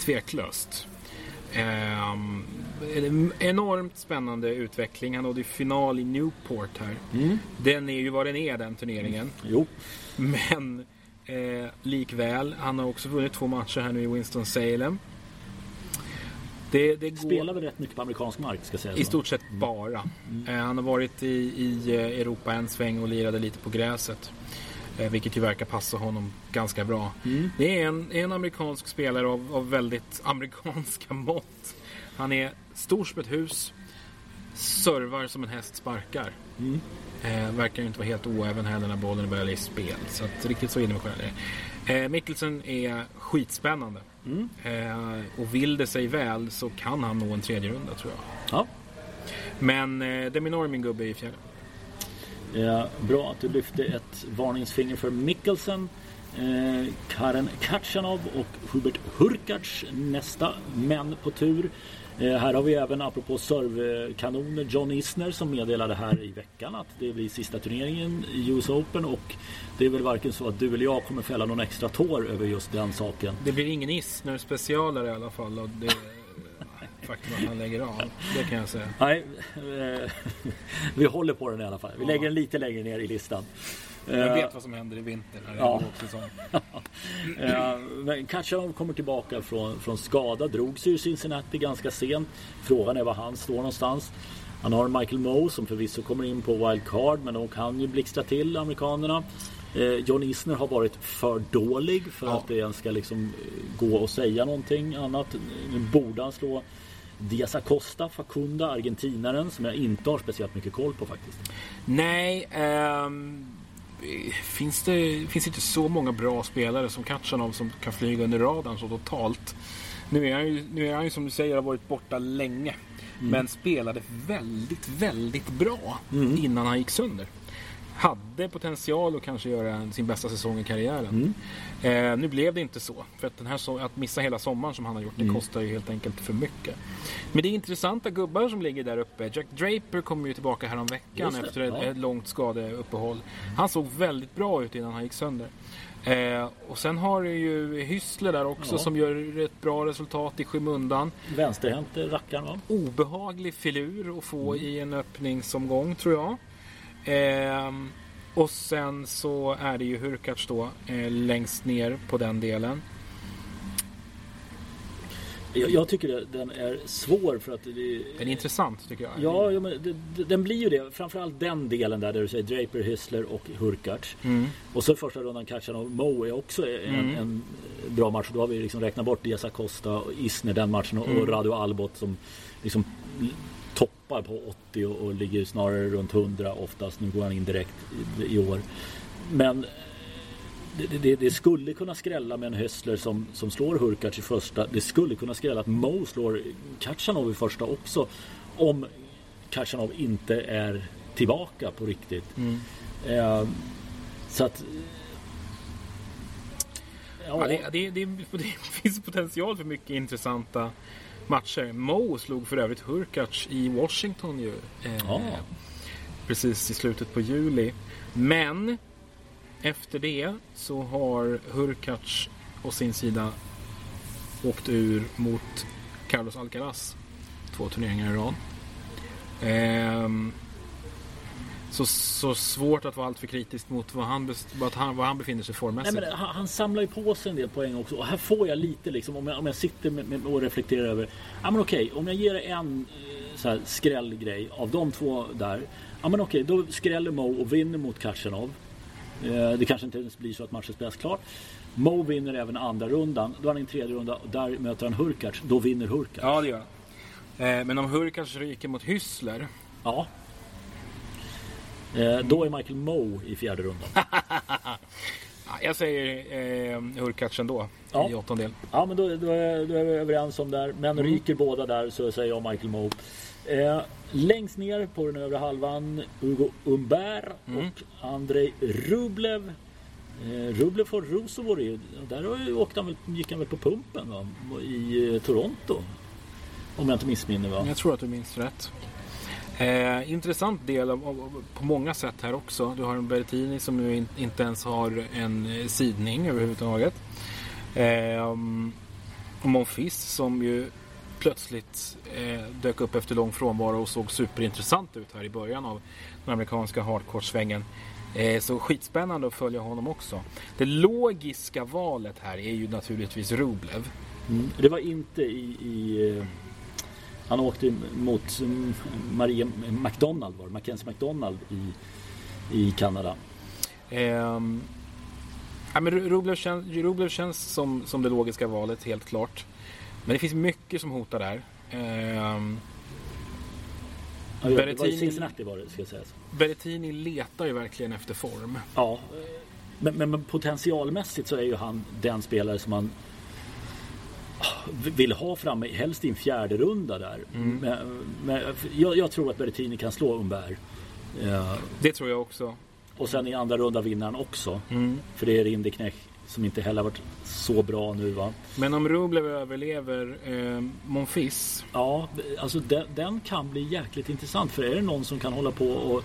Speaker 1: Tveklöst. Ehm, en enormt spännande utveckling. Han nådde ju final i Newport här. Den är ju vad den är den turneringen.
Speaker 2: Jo,
Speaker 1: Men eh, likväl, han har också vunnit två matcher här nu i Winston-Salem. Det, det går
Speaker 2: spelar väl rätt mycket på amerikansk mark ska sägas.
Speaker 1: i
Speaker 2: va?
Speaker 1: stort sett bara. Eh, han har varit i, i eh, Europa en sväng och lirade lite på gräset. Eh, vilket ju verkar passa honom ganska bra. Det är en, en amerikansk spelare av, av väldigt amerikanska mått. Han är stor som ett hus. Servar som en häst sparkar. Eh, verkar ju inte vara helt oäven heller när bollen börjar i spel. Så att riktigt så individuell är. Eh, Mikkelsen är skitspännande. Eh, och vill det sig väl så kan han nå en tredje runda tror jag.
Speaker 2: Ja.
Speaker 1: Men eh, Deminor min gubbe i fjärde.
Speaker 2: Bra att du lyfte ett varningsfinger för Mikkelsen. Eh, Karen Katjanov och Hubert Hurkacz nästa män på tur. Eh, här har vi även apropå servekanoner John Isner som meddelade här i veckan att det blir sista turneringen i US Open och det är väl varken så att du eller jag kommer fälla någon extra tår över just den saken.
Speaker 1: Det blir ingen Isner specialare i alla fall. Och det faktum att han lägger av. Det kan jag säga.
Speaker 2: Nej, eh, vi håller på den i alla fall. Vi lägger den lite längre ner i listan.
Speaker 1: Jag
Speaker 2: Eh,
Speaker 1: vet vad som händer i vinter när det är
Speaker 2: Ja.
Speaker 1: lågsäsong.
Speaker 2: Eh, men Katjanov kommer tillbaka från, från skada, drog sig ur Cincinnati ganska sent. Frågan är var han står någonstans. Han har Michael Moe som förvisso kommer in på wild card men de kan ju blixtra till amerikanerna. Eh, John Isner har varit för dålig för
Speaker 1: Ja.
Speaker 2: att det ens ska liksom eh, gå och säga någonting annat. Nu borde han slå Diaz Acosta, Facunda, argentinaren som jag inte har speciellt mycket koll på faktiskt.
Speaker 1: Nej, ehm, finns det finns inte så många bra spelare som Katjanov som kan flyga under radarn så totalt. Nu är han ju, nu är han ju som du säger har varit borta länge. Men spelade väldigt, väldigt bra innan han gick sönder. Hade potential att kanske göra sin bästa säsong i karriären. Eh, nu blev det inte så. För att, den här so- att missa hela sommaren som han har gjort, det kostar ju helt enkelt för mycket. Men det är intressanta gubbar som ligger där uppe. Jack Draper kommer ju tillbaka här om veckan
Speaker 2: Just det,
Speaker 1: efter ett,
Speaker 2: ja.
Speaker 1: ett långt skadeuppehåll. Han såg väldigt bra ut innan han gick sönder. Eh, och sen har du ju Hyssler där också
Speaker 2: Ja.
Speaker 1: som gör ett bra resultat i skymundan.
Speaker 2: Vänsterhänt rackaren va?
Speaker 1: Obehaglig filur att få
Speaker 2: Mm.
Speaker 1: i en öppningsomgång tror jag. Ehm, och sen så är det ju Hurkacz då eh, längst ner på den delen.
Speaker 2: Jag, jag tycker det- den är svår för att det,
Speaker 1: Den är intressant tycker jag.
Speaker 2: Ja, ja men det, det, den blir ju det. Framförallt den delen där, där du säger Draper, Hyssler och Hurkacz.
Speaker 1: Mm.
Speaker 2: Och så första rundan Katjan och Moe är också en,
Speaker 1: Mm.
Speaker 2: en bra match. Då har vi liksom räknat bort Diaz Acosta och Isner den matchen och,
Speaker 1: Mm.
Speaker 2: och Radio Albot som liksom toppar på 80 och, och ligger snarare runt 100 oftast. Nu går han in direkt i, i år. Men det, det, det skulle kunna skrälla med en Hössler som, som slår Hurkacz i första. Det skulle kunna skrälla att Mo slår Katjanov i första också. Om Katjanov inte är tillbaka på riktigt.
Speaker 1: Mm.
Speaker 2: Eh, så att...
Speaker 1: Ja, det, det, det, det finns potential för mycket intressanta matcher. Mo slog för övrigt Hurkacz i Washington ju. Eh,
Speaker 2: Ja.
Speaker 1: precis i slutet på juli. Men efter det så har Hurkacz å sin sida åkt ur mot Carlos Alcaraz två turneringar i rad. Ehm, så, så svårt att vara alltför kritisk mot vad han, vad han, vad han befinner sig
Speaker 2: Nej,
Speaker 1: formmässigt.
Speaker 2: men han, han samlar ju på sig en del poäng också. Och här får jag lite liksom, om jag, om jag sitter med, med, och reflekterar över. Ja men okej, om jag ger en eh, så här, skrällgrej av de två där. Ja men okej, då skräller Mo och vinner mot Khachanov. Eh, det kanske inte ens blir så att matchen spelas klart. Mo vinner även andra rundan. Då har han en tredje runda och där möter han Hurkacz. Då vinner Hurkacz.
Speaker 1: Ja, det gör han. Eh, men om Hurkacz ryker mot Hyssler.
Speaker 2: Ja. Eh, då är Michael Mo i fjärde rundan.
Speaker 1: Ja, jag säger eh, Hurkacz ändå
Speaker 2: Ja.
Speaker 1: i åttondel.
Speaker 2: Ja men då, då, är, då är vi överens om där. Men
Speaker 1: Mm.
Speaker 2: ryker båda där så säger jag Michael Moe. Eh, längst ner på den övre halvan Hugo Umber
Speaker 1: Mm.
Speaker 2: och Andrei Rublev. Eh, Rublev får Rosovori. Där har ju- åkte han väl, gick han väl på pumpen va? i eh, Toronto. Om jag inte missminner va?
Speaker 1: Jag tror att du minns rätt. Eh, intressant del av, av, på många sätt här också. Du har en Berrettini som nu in, inte ens har en eh, sidning överhuvudtaget. Eh, och Monfils som ju plötsligt eh, dök upp efter lång frånvaro och såg superintressant ut här i början av den amerikanska hardcore-svängen. Eh, så skitspännande att följa honom också. Det logiska valet här är ju naturligtvis Rublev.
Speaker 2: Mm. Det var inte i... i eh, han åkte mot mm, Maria McDonald var det, Mackenzie McDonald i, i Kanada.
Speaker 1: Ja, men Ru- Rublev känns, Rublev känns som, som det logiska valet, helt klart. Men det finns mycket som hotar där. Ehm,
Speaker 2: Ja, det
Speaker 1: Berrettini-
Speaker 2: Cincinnati var det ska sägas.
Speaker 1: Berrettini letar ju verkligen efter form.
Speaker 2: Ja. Men, men, men potentialmässigt så är ju han den spelare som man vill ha framme, helst i en fjärde runda där. Men, men, jag, jag tror att Berrettini kan slå Umberg. Ja.
Speaker 1: Det tror jag också.
Speaker 2: Och sen i andra runda han också.
Speaker 1: Mm.
Speaker 2: För det är Rindeknecht som inte heller varit så bra nu va.
Speaker 1: Men om Rublev överlever eh, Monfils.
Speaker 2: Ja, alltså den, den kan bli jäkligt intressant. För är det någon som kan hålla på och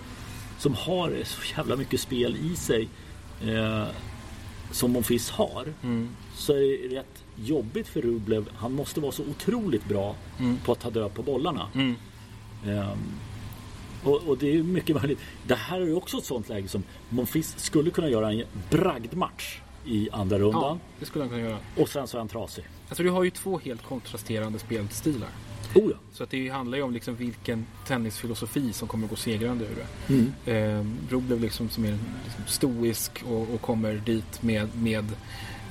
Speaker 2: som har så jävla mycket spel i sig eh, som Monfils har
Speaker 1: Mm.
Speaker 2: så är det rätt jobbigt för Rublev. Han måste vara så otroligt bra på att ta död på bollarna.
Speaker 1: Mm.
Speaker 2: Ehm, och, och det är mycket möjligt. Det här är ju också ett sånt läge som Monfils skulle kunna göra en bragdmatch i andra
Speaker 1: Ja,
Speaker 2: rundan.
Speaker 1: det skulle han kunna göra.
Speaker 2: Och sen så är han trasig.
Speaker 1: Alltså du har ju två helt kontrasterande spelstilar.
Speaker 2: Oh ja.
Speaker 1: Så att det handlar ju om liksom vilken tennisfilosofi som kommer gå segrande ur det.
Speaker 2: Mm.
Speaker 1: Eh, Rublev liksom som är liksom stoisk och, och kommer dit med, med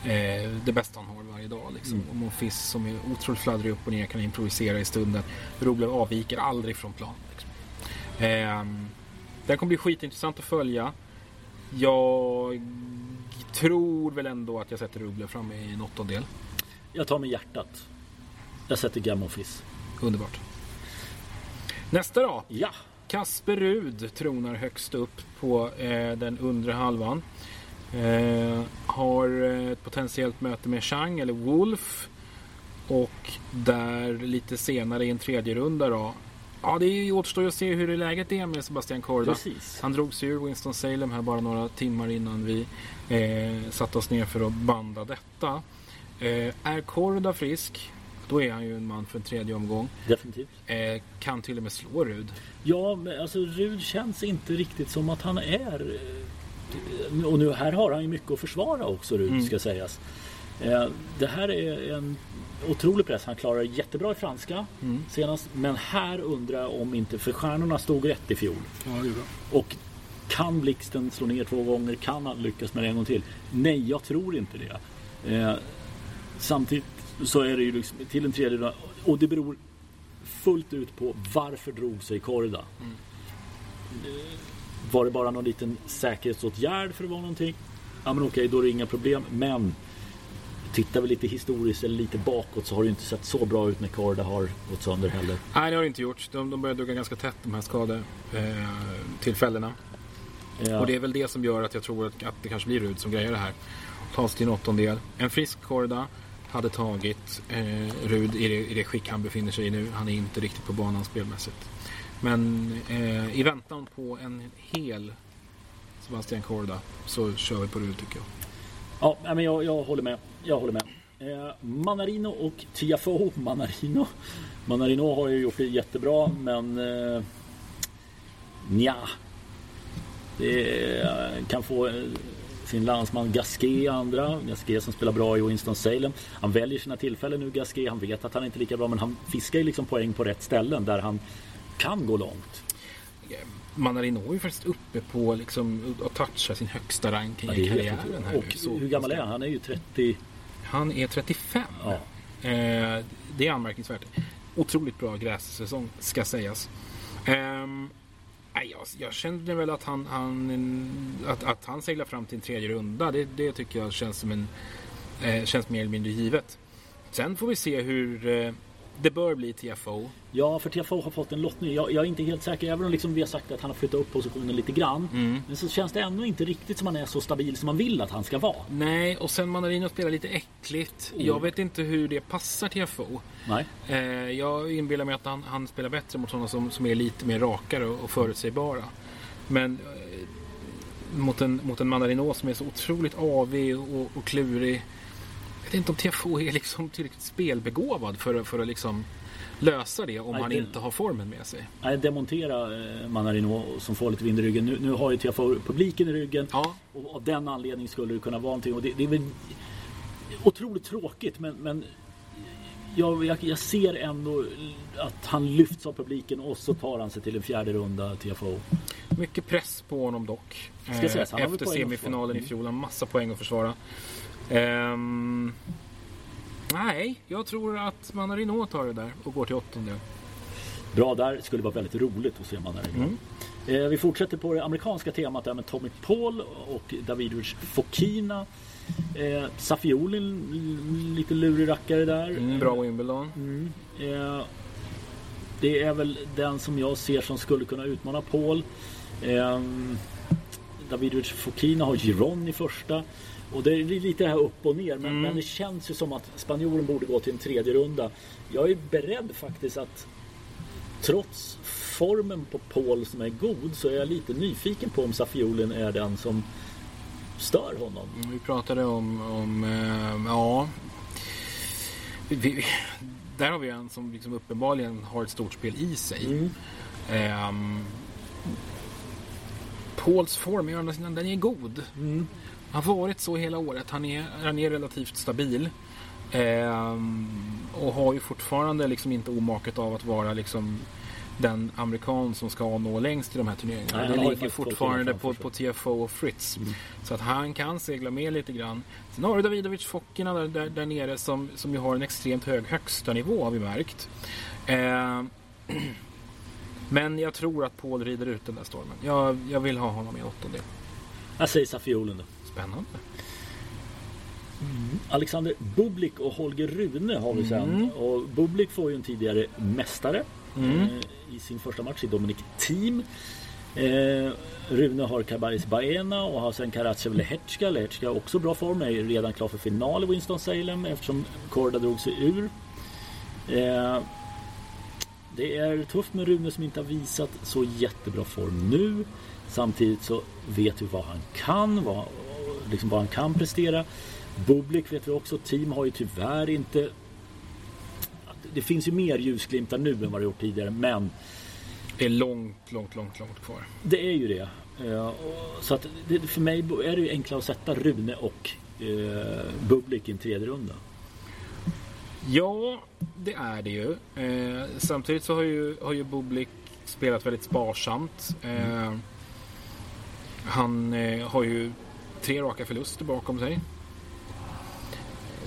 Speaker 1: eh, det bästa han har varje dag. Liksom.
Speaker 2: Mm.
Speaker 1: Och Monfils som är otroligt fladdrig upp och ner, kan improvisera i stunden. Rublev avviker aldrig från plan. Liksom. Eh, det kommer bli skitintressant att följa. Jag tror väl ändå att jag sätter Rublev framme i en åttondel.
Speaker 2: Jag tar med hjärtat. Jag sätter Gammofis.
Speaker 1: Underbart. Nästa då.
Speaker 2: Ja.
Speaker 1: Kasper Rud tronar högst upp på eh, den undre halvan. Eh, har eh, ett potentiellt möte med Chang eller Wolf. Och där lite senare i en tredje runda då. Ja, det återstår ju att se hur det läget är med Sebastian Korda.
Speaker 2: Precis.
Speaker 1: Han drog sig ur Winston-Salem här bara några timmar innan vi eh, satte oss ner för att banda detta. Eh, är Korda frisk, då är han ju en man för en tredje omgång.
Speaker 2: Definitivt.
Speaker 1: Eh, kan till och med slå Rud.
Speaker 2: Ja, men alltså Rud känns inte riktigt som att han är... eh, Och nu här har han ju mycket att försvara också Rud
Speaker 1: Mm.
Speaker 2: ska sägas. Eh, Det här är en otrolig press. Han klarar jättebra i franska
Speaker 1: Mm.
Speaker 2: senast. Men här undrar jag om inte, för stjärnorna stod rätt i fjol.
Speaker 1: Ja, det är bra.
Speaker 2: Och kan Blixten slå ner två gånger? Kan han lyckas med det en gång till? Nej, jag tror inte det. Eh, samtidigt så är det ju liksom till en tredje runda. Och det beror fullt ut på varför drog sig Korda. Eh, Var det bara någon liten säkerhetsåtgärd för att vara någonting? Ja men okej, då är det inga problem. Men tittar vi lite historiskt eller lite bakåt så har det ju inte sett så bra ut när Korda har gått sönder heller.
Speaker 1: Nej, det har det inte gjort. De, de börjar dugga ganska tätt de här skadetillfällena. Eh.
Speaker 2: Ja.
Speaker 1: Och det är väl det som gör att jag tror att, att det kanske blir Rud som grejer det här. Tas till en åttondel. En frisk Korda hade tagit eh, Rud i det, i det skick han befinner sig i nu. Han är inte riktigt på banan spelmässigt. Men eh, i väntan på en hel Sebastian Korda så kör vi på det tycker jag.
Speaker 2: Ja, men jag, jag håller med. Jag håller med. Eh, Manarino och Tiafoe. Manarino. Manarino har ju gjort det jättebra men eh, nja. Det kan få eh, sin landsman Gasquet andra. Gasquet som spelar bra i Winston-Salem. Han väljer sina tillfällen nu Gasquet. Han vet att han inte är lika bra men han fiskar ju liksom poäng på rätt ställen där han kan gå långt.
Speaker 1: Manarino är ju faktiskt uppe på liksom att toucha sin högsta ranking
Speaker 2: Ja,
Speaker 1: i karriären. Här
Speaker 2: och
Speaker 1: nu.
Speaker 2: Hur gammal är han? Han är ju 30.
Speaker 1: Han är 35.
Speaker 2: Ja.
Speaker 1: Eh, det är anmärkningsvärt. Otroligt bra grässäsong ska sägas. Nej, jag, jag kände väl att han, han, att, att han seglar fram till en tredje runda. Det, det tycker jag känns som en eh, känns mer eller mindre givet. Sen får vi se hur eh, det bör bli TFO.
Speaker 2: Ja, för TFO har fått en lottning. Jag, jag är inte helt säker, även om liksom vi har sagt att han har flyttat upp positionen lite grann.
Speaker 1: Mm.
Speaker 2: Men så känns det ändå inte riktigt som han är så stabil som man vill att han ska vara.
Speaker 1: Nej, och sen Manarino spelar lite äckligt.
Speaker 2: Oh.
Speaker 1: Jag vet inte hur det passar TFO.
Speaker 2: Nej.
Speaker 1: Eh, jag inbillar mig att han, han spelar bättre mot sådana som, som är lite mer rakare och, och förutsägbara. Men eh, mot, en, mot en Manarino som är så otroligt avig och, och klurig. Jag vet inte om TFO är liksom tillräckligt spelbegåvad för, att- för att liksom lösa det om
Speaker 2: Nej,
Speaker 1: han
Speaker 2: det-
Speaker 1: inte har formen med sig.
Speaker 2: Nej, demontera eh, Manarino som får lite vind i ryggen. Nu, nu har ju TFO publiken i ryggen.
Speaker 1: Ja,
Speaker 2: Och av den anledningen skulle det kunna vara någonting. Och det, det är väl otroligt tråkigt men, men jag, jag, jag ser ändå att han lyfts av publiken och så tar han sig till en fjärde runda TFO.
Speaker 1: mycket press på honom dock. Eh,
Speaker 2: Ska sägas, han
Speaker 1: efter semifinalen i fjol. Har massa poäng att försvara. Ehm, nej, jag tror att Manarino tar det där och går till åttonde.
Speaker 2: Bra där, skulle vara väldigt roligt att se Manarino.
Speaker 1: Mm.
Speaker 2: Eh, vi fortsätter på det amerikanska temat där med Tommy Paul och Davidovic Fokina. Eh, Safiolin, lite lurig rackare där.
Speaker 1: Mm, bra Wimbledon.
Speaker 2: Mm. Eh, det är väl den som jag ser som skulle kunna utmana Paul. Eh, Davidovic Fokina har Giron i första. Och det är lite här upp och ner. Men,
Speaker 1: Mm.
Speaker 2: men det känns ju som att spanjoren borde gå till en tredje runda. Jag är beredd faktiskt att trots formen på Paul som är god så är jag lite nyfiken på om Safiolin är den som stör honom.
Speaker 1: Mm, Vi pratade om, om eh, ja... Vi, där har vi en som liksom uppenbarligen har ett stort spel i sig.
Speaker 2: Mm.
Speaker 1: Ehm, Pauls form, den är god.
Speaker 2: Mm.
Speaker 1: Han har varit så hela året. Han är, han är relativt stabil. Ehm, och har ju fortfarande liksom inte omaket av att vara liksom den amerikan som ska nå längst i de här turneringarna.
Speaker 2: Nej,
Speaker 1: det ligger fortfarande på, på TFO och Fritz. Så att han kan segla med lite grann. Sen har du Davidovic Fokina där, där, där nere som, som ju har en extremt hög högsta nivå har vi märkt. Ehm, men jag tror att Paul rider ut den där stormen. Jag, jag vill ha honom i åttondel.
Speaker 2: Jag säger Safiolin då.
Speaker 1: Spännande.
Speaker 2: Alexander Bublik och Holger Rune har vi sen.
Speaker 1: Mm.
Speaker 2: Och Bublik får ju en tidigare mästare
Speaker 1: Mm.
Speaker 2: eh, i sin första match i Dominic Team. Eh, Rune har Kabais Baena och har sen Karatsev Lehechka. Lehechka har också bra form, är redan klar för final i Winston-Salem eftersom Korda drog sig ur. Eh, det är tufft med Rune som inte har visat så jättebra form nu. Samtidigt så vet vi vad han kan, vad, liksom vad han kan prestera. Bublik vet vi också, team har ju tyvärr inte det finns ju mer ljusglimtar nu än vad det gjort tidigare men
Speaker 1: Det är långt, långt, långt, långt kvar.
Speaker 2: det är ju det. Eh, Så att det, för mig är det ju enklare att sätta Rune och eh, Bublik i en tredje runda.
Speaker 1: Ja, det är det ju. Eh, samtidigt så har ju, har ju Bublik spelat väldigt sparsamt. Eh, han eh, har ju tre raka förluster bakom sig.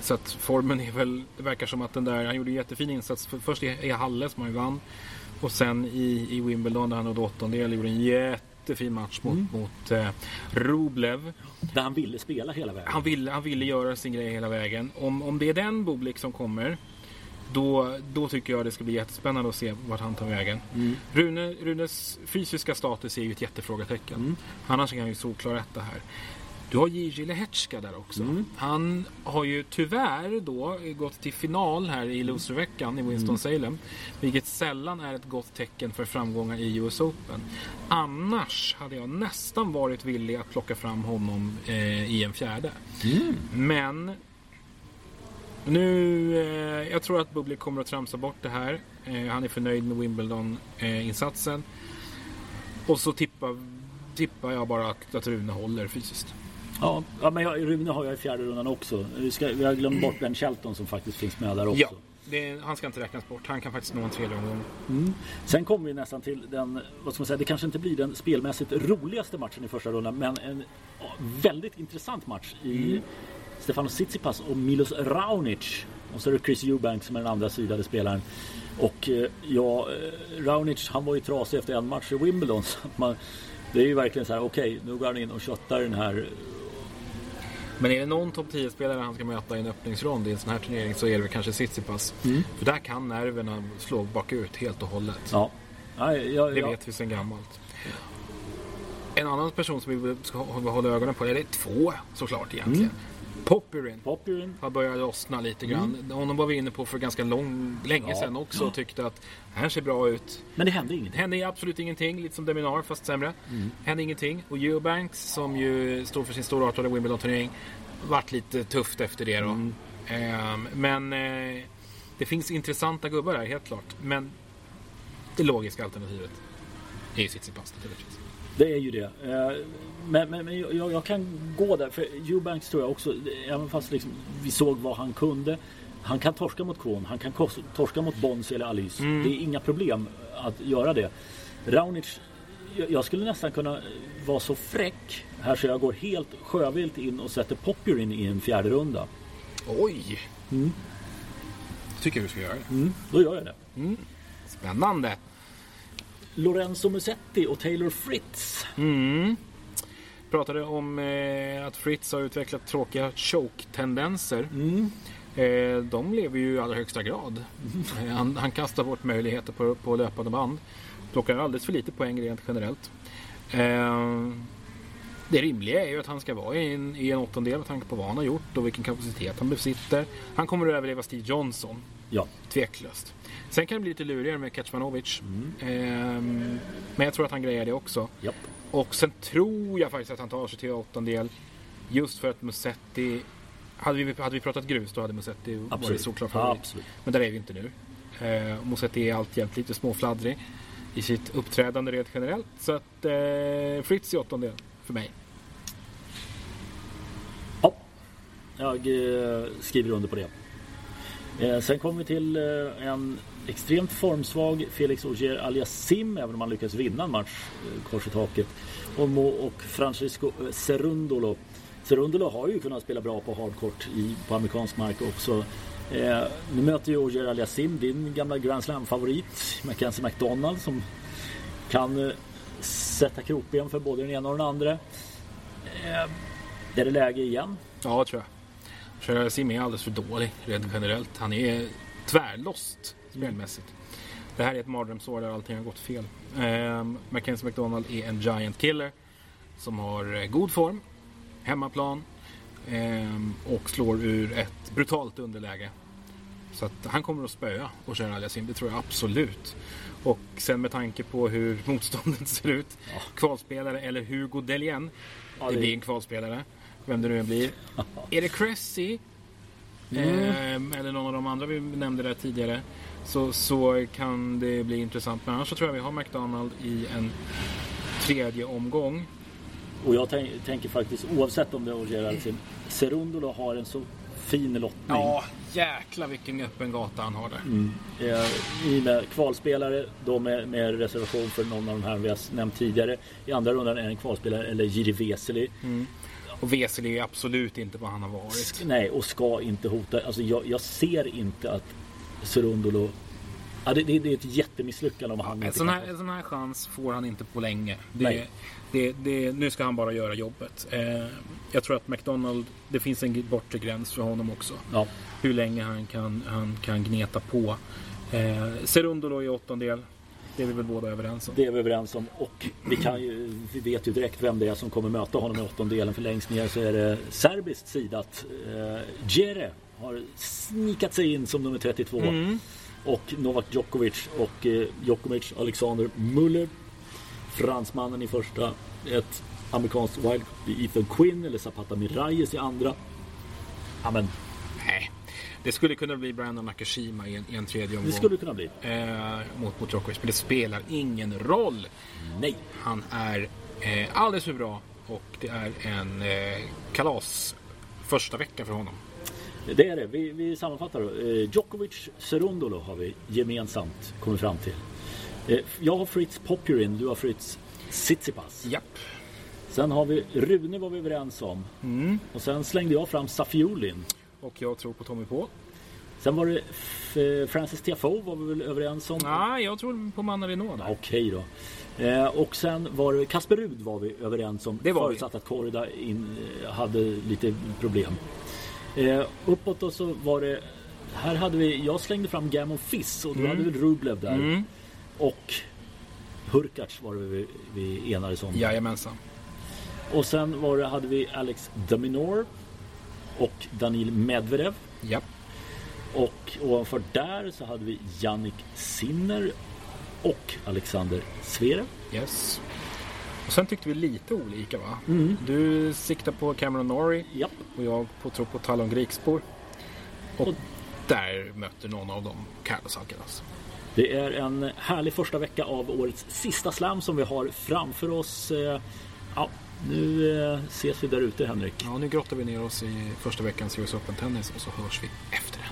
Speaker 1: Så att formen är väl, det verkar som att den där, han gjorde en jättefin insats för, först i, Halle som han vann. Och sen i, i Wimbledon där han nådde åttondel gjorde en jättefin match mot,
Speaker 2: Mm.
Speaker 1: mot eh, Rublev.
Speaker 2: Där han ville spela hela vägen.
Speaker 1: Han ville, han ville göra sin grej hela vägen. Om, om det är den Bublik som kommer då, då tycker jag det ska bli jättespännande att se vart han tar vägen.
Speaker 2: Mm.
Speaker 1: Rune, Runes fysiska status är ju ett jättefrågetecken.
Speaker 2: Mm.
Speaker 1: Annars är han ju solklar etta här. Du har Jiri Lehecka där också.
Speaker 2: Mm.
Speaker 1: Han har ju tyvärr då gått till final här i loserveckan i Winston-Salem. Vilket sällan är ett gott tecken för framgångar i US Open. Annars hade jag nästan varit villig att plocka fram honom eh, i en fjärde. Men nu, eh, jag tror att Bubbly kommer att tramsa bort det här. Eh, han är förnöjd med Wimbledon-insatsen. Och så tippar, tippar jag bara att, att Rune håller fysiskt.
Speaker 2: Ja, ja men jag, Rune har jag i fjärde rundan också. Vi, ska, vi har glömt bort Ben Shelton som faktiskt finns med där också.
Speaker 1: Ja, det, han ska inte räknas bort. Han kan faktiskt nå en tredje omgång.
Speaker 2: Sen kommer vi nästan till den, vad ska man säga, det kanske inte blir den spelmässigt roligaste matchen i första rundan, men en väldigt intressant match i Stefanos Tsitsipas och Milos Raonic. Och så är det Chris Eubank som är den andra sidade spelaren. Och eh, ja, eh, Raonic han var ju trasig efter en match i Wimbledon. Så man, det är ju verkligen så här, okej, nu går han in och köttar den här
Speaker 1: Men är det någon topp 10-spelare han ska möta i en öppningsrond i en sån här turnering så är det väl kanske Tsitsipas. För där kan nerverna slå bakut helt och hållet.
Speaker 2: Ja. Ja, jag,
Speaker 1: Det vet vi sedan gammalt. En annan person som vi ska hålla ögonen på, eller två såklart egentligen. Popyrin
Speaker 2: Popyrin.
Speaker 1: har börjat lossna lite grann. Honom var vi inne på för ganska lång, länge
Speaker 2: Ja.
Speaker 1: sedan också och tyckte att han ser bra ut.
Speaker 2: Men det hände
Speaker 1: Det
Speaker 2: ingenting.
Speaker 1: hände absolut ingenting, lite som Deminar fast sämre. Hände ingenting. Och Eubanks som ju står för sin storartade Wimbledon-turnering vart lite tufft efter det då. Ehm, men eh, det finns intressanta gubbar där, helt klart. Men det logiska alternativet är ju Tsitsipas naturligtvis.
Speaker 2: Det är ju det. Eh, Men, men, men jag, jag kan gå där. För Eubanks tror jag också, även fast liksom, vi såg vad han kunde. Han kan torska mot Kwon, han kan torska mot Bonsi eller Alice. Det är inga problem att göra det. Raonic, jag, skulle nästan kunna vara så fräck här så jag går helt sjövilt in och sätter Popyrin i en fjärde runda.
Speaker 1: Oj! Tycker du ska göra det.
Speaker 2: Mm, då gör jag det.
Speaker 1: Spännande!
Speaker 2: Lorenzo Musetti och Taylor Fritz.
Speaker 1: Mm. Pratade om eh, att Fritz har utvecklat tråkiga choke-tendenser. Eh, de lever ju i allra högsta grad. Eh, han, han kastar bort möjligheter på, på löpande band. Plockar alldeles för lite poäng rent generellt. Eh, det rimliga är ju att han ska vara i en, i en åttondel med tanke på vad han har gjort och vilken kapacitet han besitter. Han kommer att överleva Steve Johnson.
Speaker 2: Ja,
Speaker 1: Tveklöst. Sen kan det bli lite lurigare med Kecmanovic. Ehm, men jag tror att han grejer det också.
Speaker 2: japp.
Speaker 1: Och sen tror jag faktiskt att han tar sig till åttondel. Just för att Musetti... Hade vi, hade vi pratat grus då hade Musetti varit
Speaker 2: Absolut.
Speaker 1: såklart favorit.
Speaker 2: Absolut.
Speaker 1: Men där är vi inte nu. Eh, Musetti är alltjämt lite småfladdrig i sitt uppträdande rent generellt. Så att eh, Fritz i åttondel för mig.
Speaker 2: Ja, jag eh, skriver under på det. Eh, sen kommer vi till eh, en extremt formsvag Felix Ogier alias Sim, även om han lyckas vinna en match kors i taket. Och, och Francisco Cerundolo. Cerundolo har ju kunnat spela bra på hardcourt i, på amerikansk mark också. Eh, nu möter ju Ogier alias Sim, din gamla Grand Slam-favorit Mackenzie McDonald som kan eh, sätta krokben för både den ena och den andra. Eh, är det läge igen?
Speaker 1: Ja, tror jag. Sherry Sim är alldeles för dålig rent generellt. Han är tvärlost spelmässigt. Det här är ett mardrömsår där allting har gått fel. Um, Mackenzie McDonald är en giant killer som har eh, god form, hemmaplan ehm, och slår ur ett brutalt underläge. Så att han kommer att spöa och köra Aliasim, det tror jag absolut. Och sen med tanke på hur motståndet ser ut. Kvalspelare eller Hugo Delien.
Speaker 2: Ja,
Speaker 1: det
Speaker 2: det-
Speaker 1: blir en kvalspelare. Vem det nu än blir. Är det Cressy? ehm, eller någon av de andra vi nämnde där tidigare. Så, så kan det bli intressant. Men annars så tror jag vi har McDonald i en tredje omgång.
Speaker 2: Och jag tänk, tänker faktiskt oavsett om det är Auger eller Sim. Cerundolo har en så fin lottning.
Speaker 1: Ja, jäkla vilken öppen gata han har där.
Speaker 2: Eh, I och med kvalspelare, då med, med reservation för någon av de här vi har nämnt tidigare. I andra rundan är det en kvalspelare eller Jiri Vesely.
Speaker 1: Och Vesely är absolut inte vad han har varit.
Speaker 2: Nej, och ska inte hota. Alltså jag, jag ser inte att Cerundolo... Ja, det, det, det är ett jättemisslyckande om han
Speaker 1: En
Speaker 2: inte
Speaker 1: sån,
Speaker 2: kan
Speaker 1: här, en sån här chans får han inte på länge.
Speaker 2: Nej.
Speaker 1: Det, det, det, nu ska han bara göra jobbet. Eh, jag tror att McDonald, det finns en bortre gräns för honom också.
Speaker 2: Ja,
Speaker 1: Hur länge han kan, han kan gneta på. Eh, Cerundolo i åttondel. Det är vi väl båda överens om.
Speaker 2: Det är vi överens om och vi, kan ju, vi vet ju direkt vem det är som kommer möta honom i åttondelen för längst ner så är det serbiskt sidat. Eh, Jere har snikat sig in som nummer 32
Speaker 1: Mm.
Speaker 2: och Novak Djokovic och eh, Djokovic Alexander Muller fransmannen i första ett amerikanskt wild Ethan Quinn eller Zapata Miralles i andra ja men.
Speaker 1: Det skulle kunna bli Brandon Nakashima i en, i en tredje omgång.
Speaker 2: det skulle kunna bli
Speaker 1: eh, mot, mot Djokovic. Men det spelar ingen roll.
Speaker 2: nej
Speaker 1: Han är eh, alldeles för bra och det är en eh, kalas första vecka för honom.
Speaker 2: Det är det. Vi, vi sammanfattar då. Eh, Djokovic Serundolo har vi gemensamt kommit fram till. Eh, jag har Fritz Popyrin, du har Fritz Tsitsipas.
Speaker 1: Japp.
Speaker 2: Sen har vi Rune var vi överens om. Och sen slängde jag fram Safiulin.
Speaker 1: Och jag tror på Tommy på.
Speaker 2: Sen var det Francis Tiafoe var vi väl överens om.
Speaker 1: Nej, jag tror på Manna Renault där.
Speaker 2: Okej då. Eh, och sen var det Kasper Rud var vi överens om.
Speaker 1: Det var vi.
Speaker 2: förutsatt att Korda in, eh, hade lite problem. Eh, uppåt då så var det här hade vi, jag slängde fram Gammon Fiss och du hade väl Rublev där.
Speaker 1: Mm.
Speaker 2: Och Hurkacz var det vi, vi enades om.
Speaker 1: Jajamensan.
Speaker 2: Och sen var det, hade vi Alex Daminor och Danil Medvedev.
Speaker 1: Japp.
Speaker 2: Och ovanför där så hade vi Jannik Sinner och Alexander Zverev.
Speaker 1: Yes. Och sen tyckte vi lite olika va?
Speaker 2: Mm.
Speaker 1: Du siktar på Cameron Norrie
Speaker 2: Japp.
Speaker 1: och jag på, tror på Talon Grikspor. Och,
Speaker 2: Och-
Speaker 1: där möter någon av dem Carlos Alcaraz.
Speaker 2: Det är en härlig första vecka av årets sista slam som vi har framför oss. Eh, Ja, nu eh, ses vi där ute Henrik.
Speaker 1: Ja, nu grottar vi ner oss i första veckans US Open Tennis och så hörs vi efter det.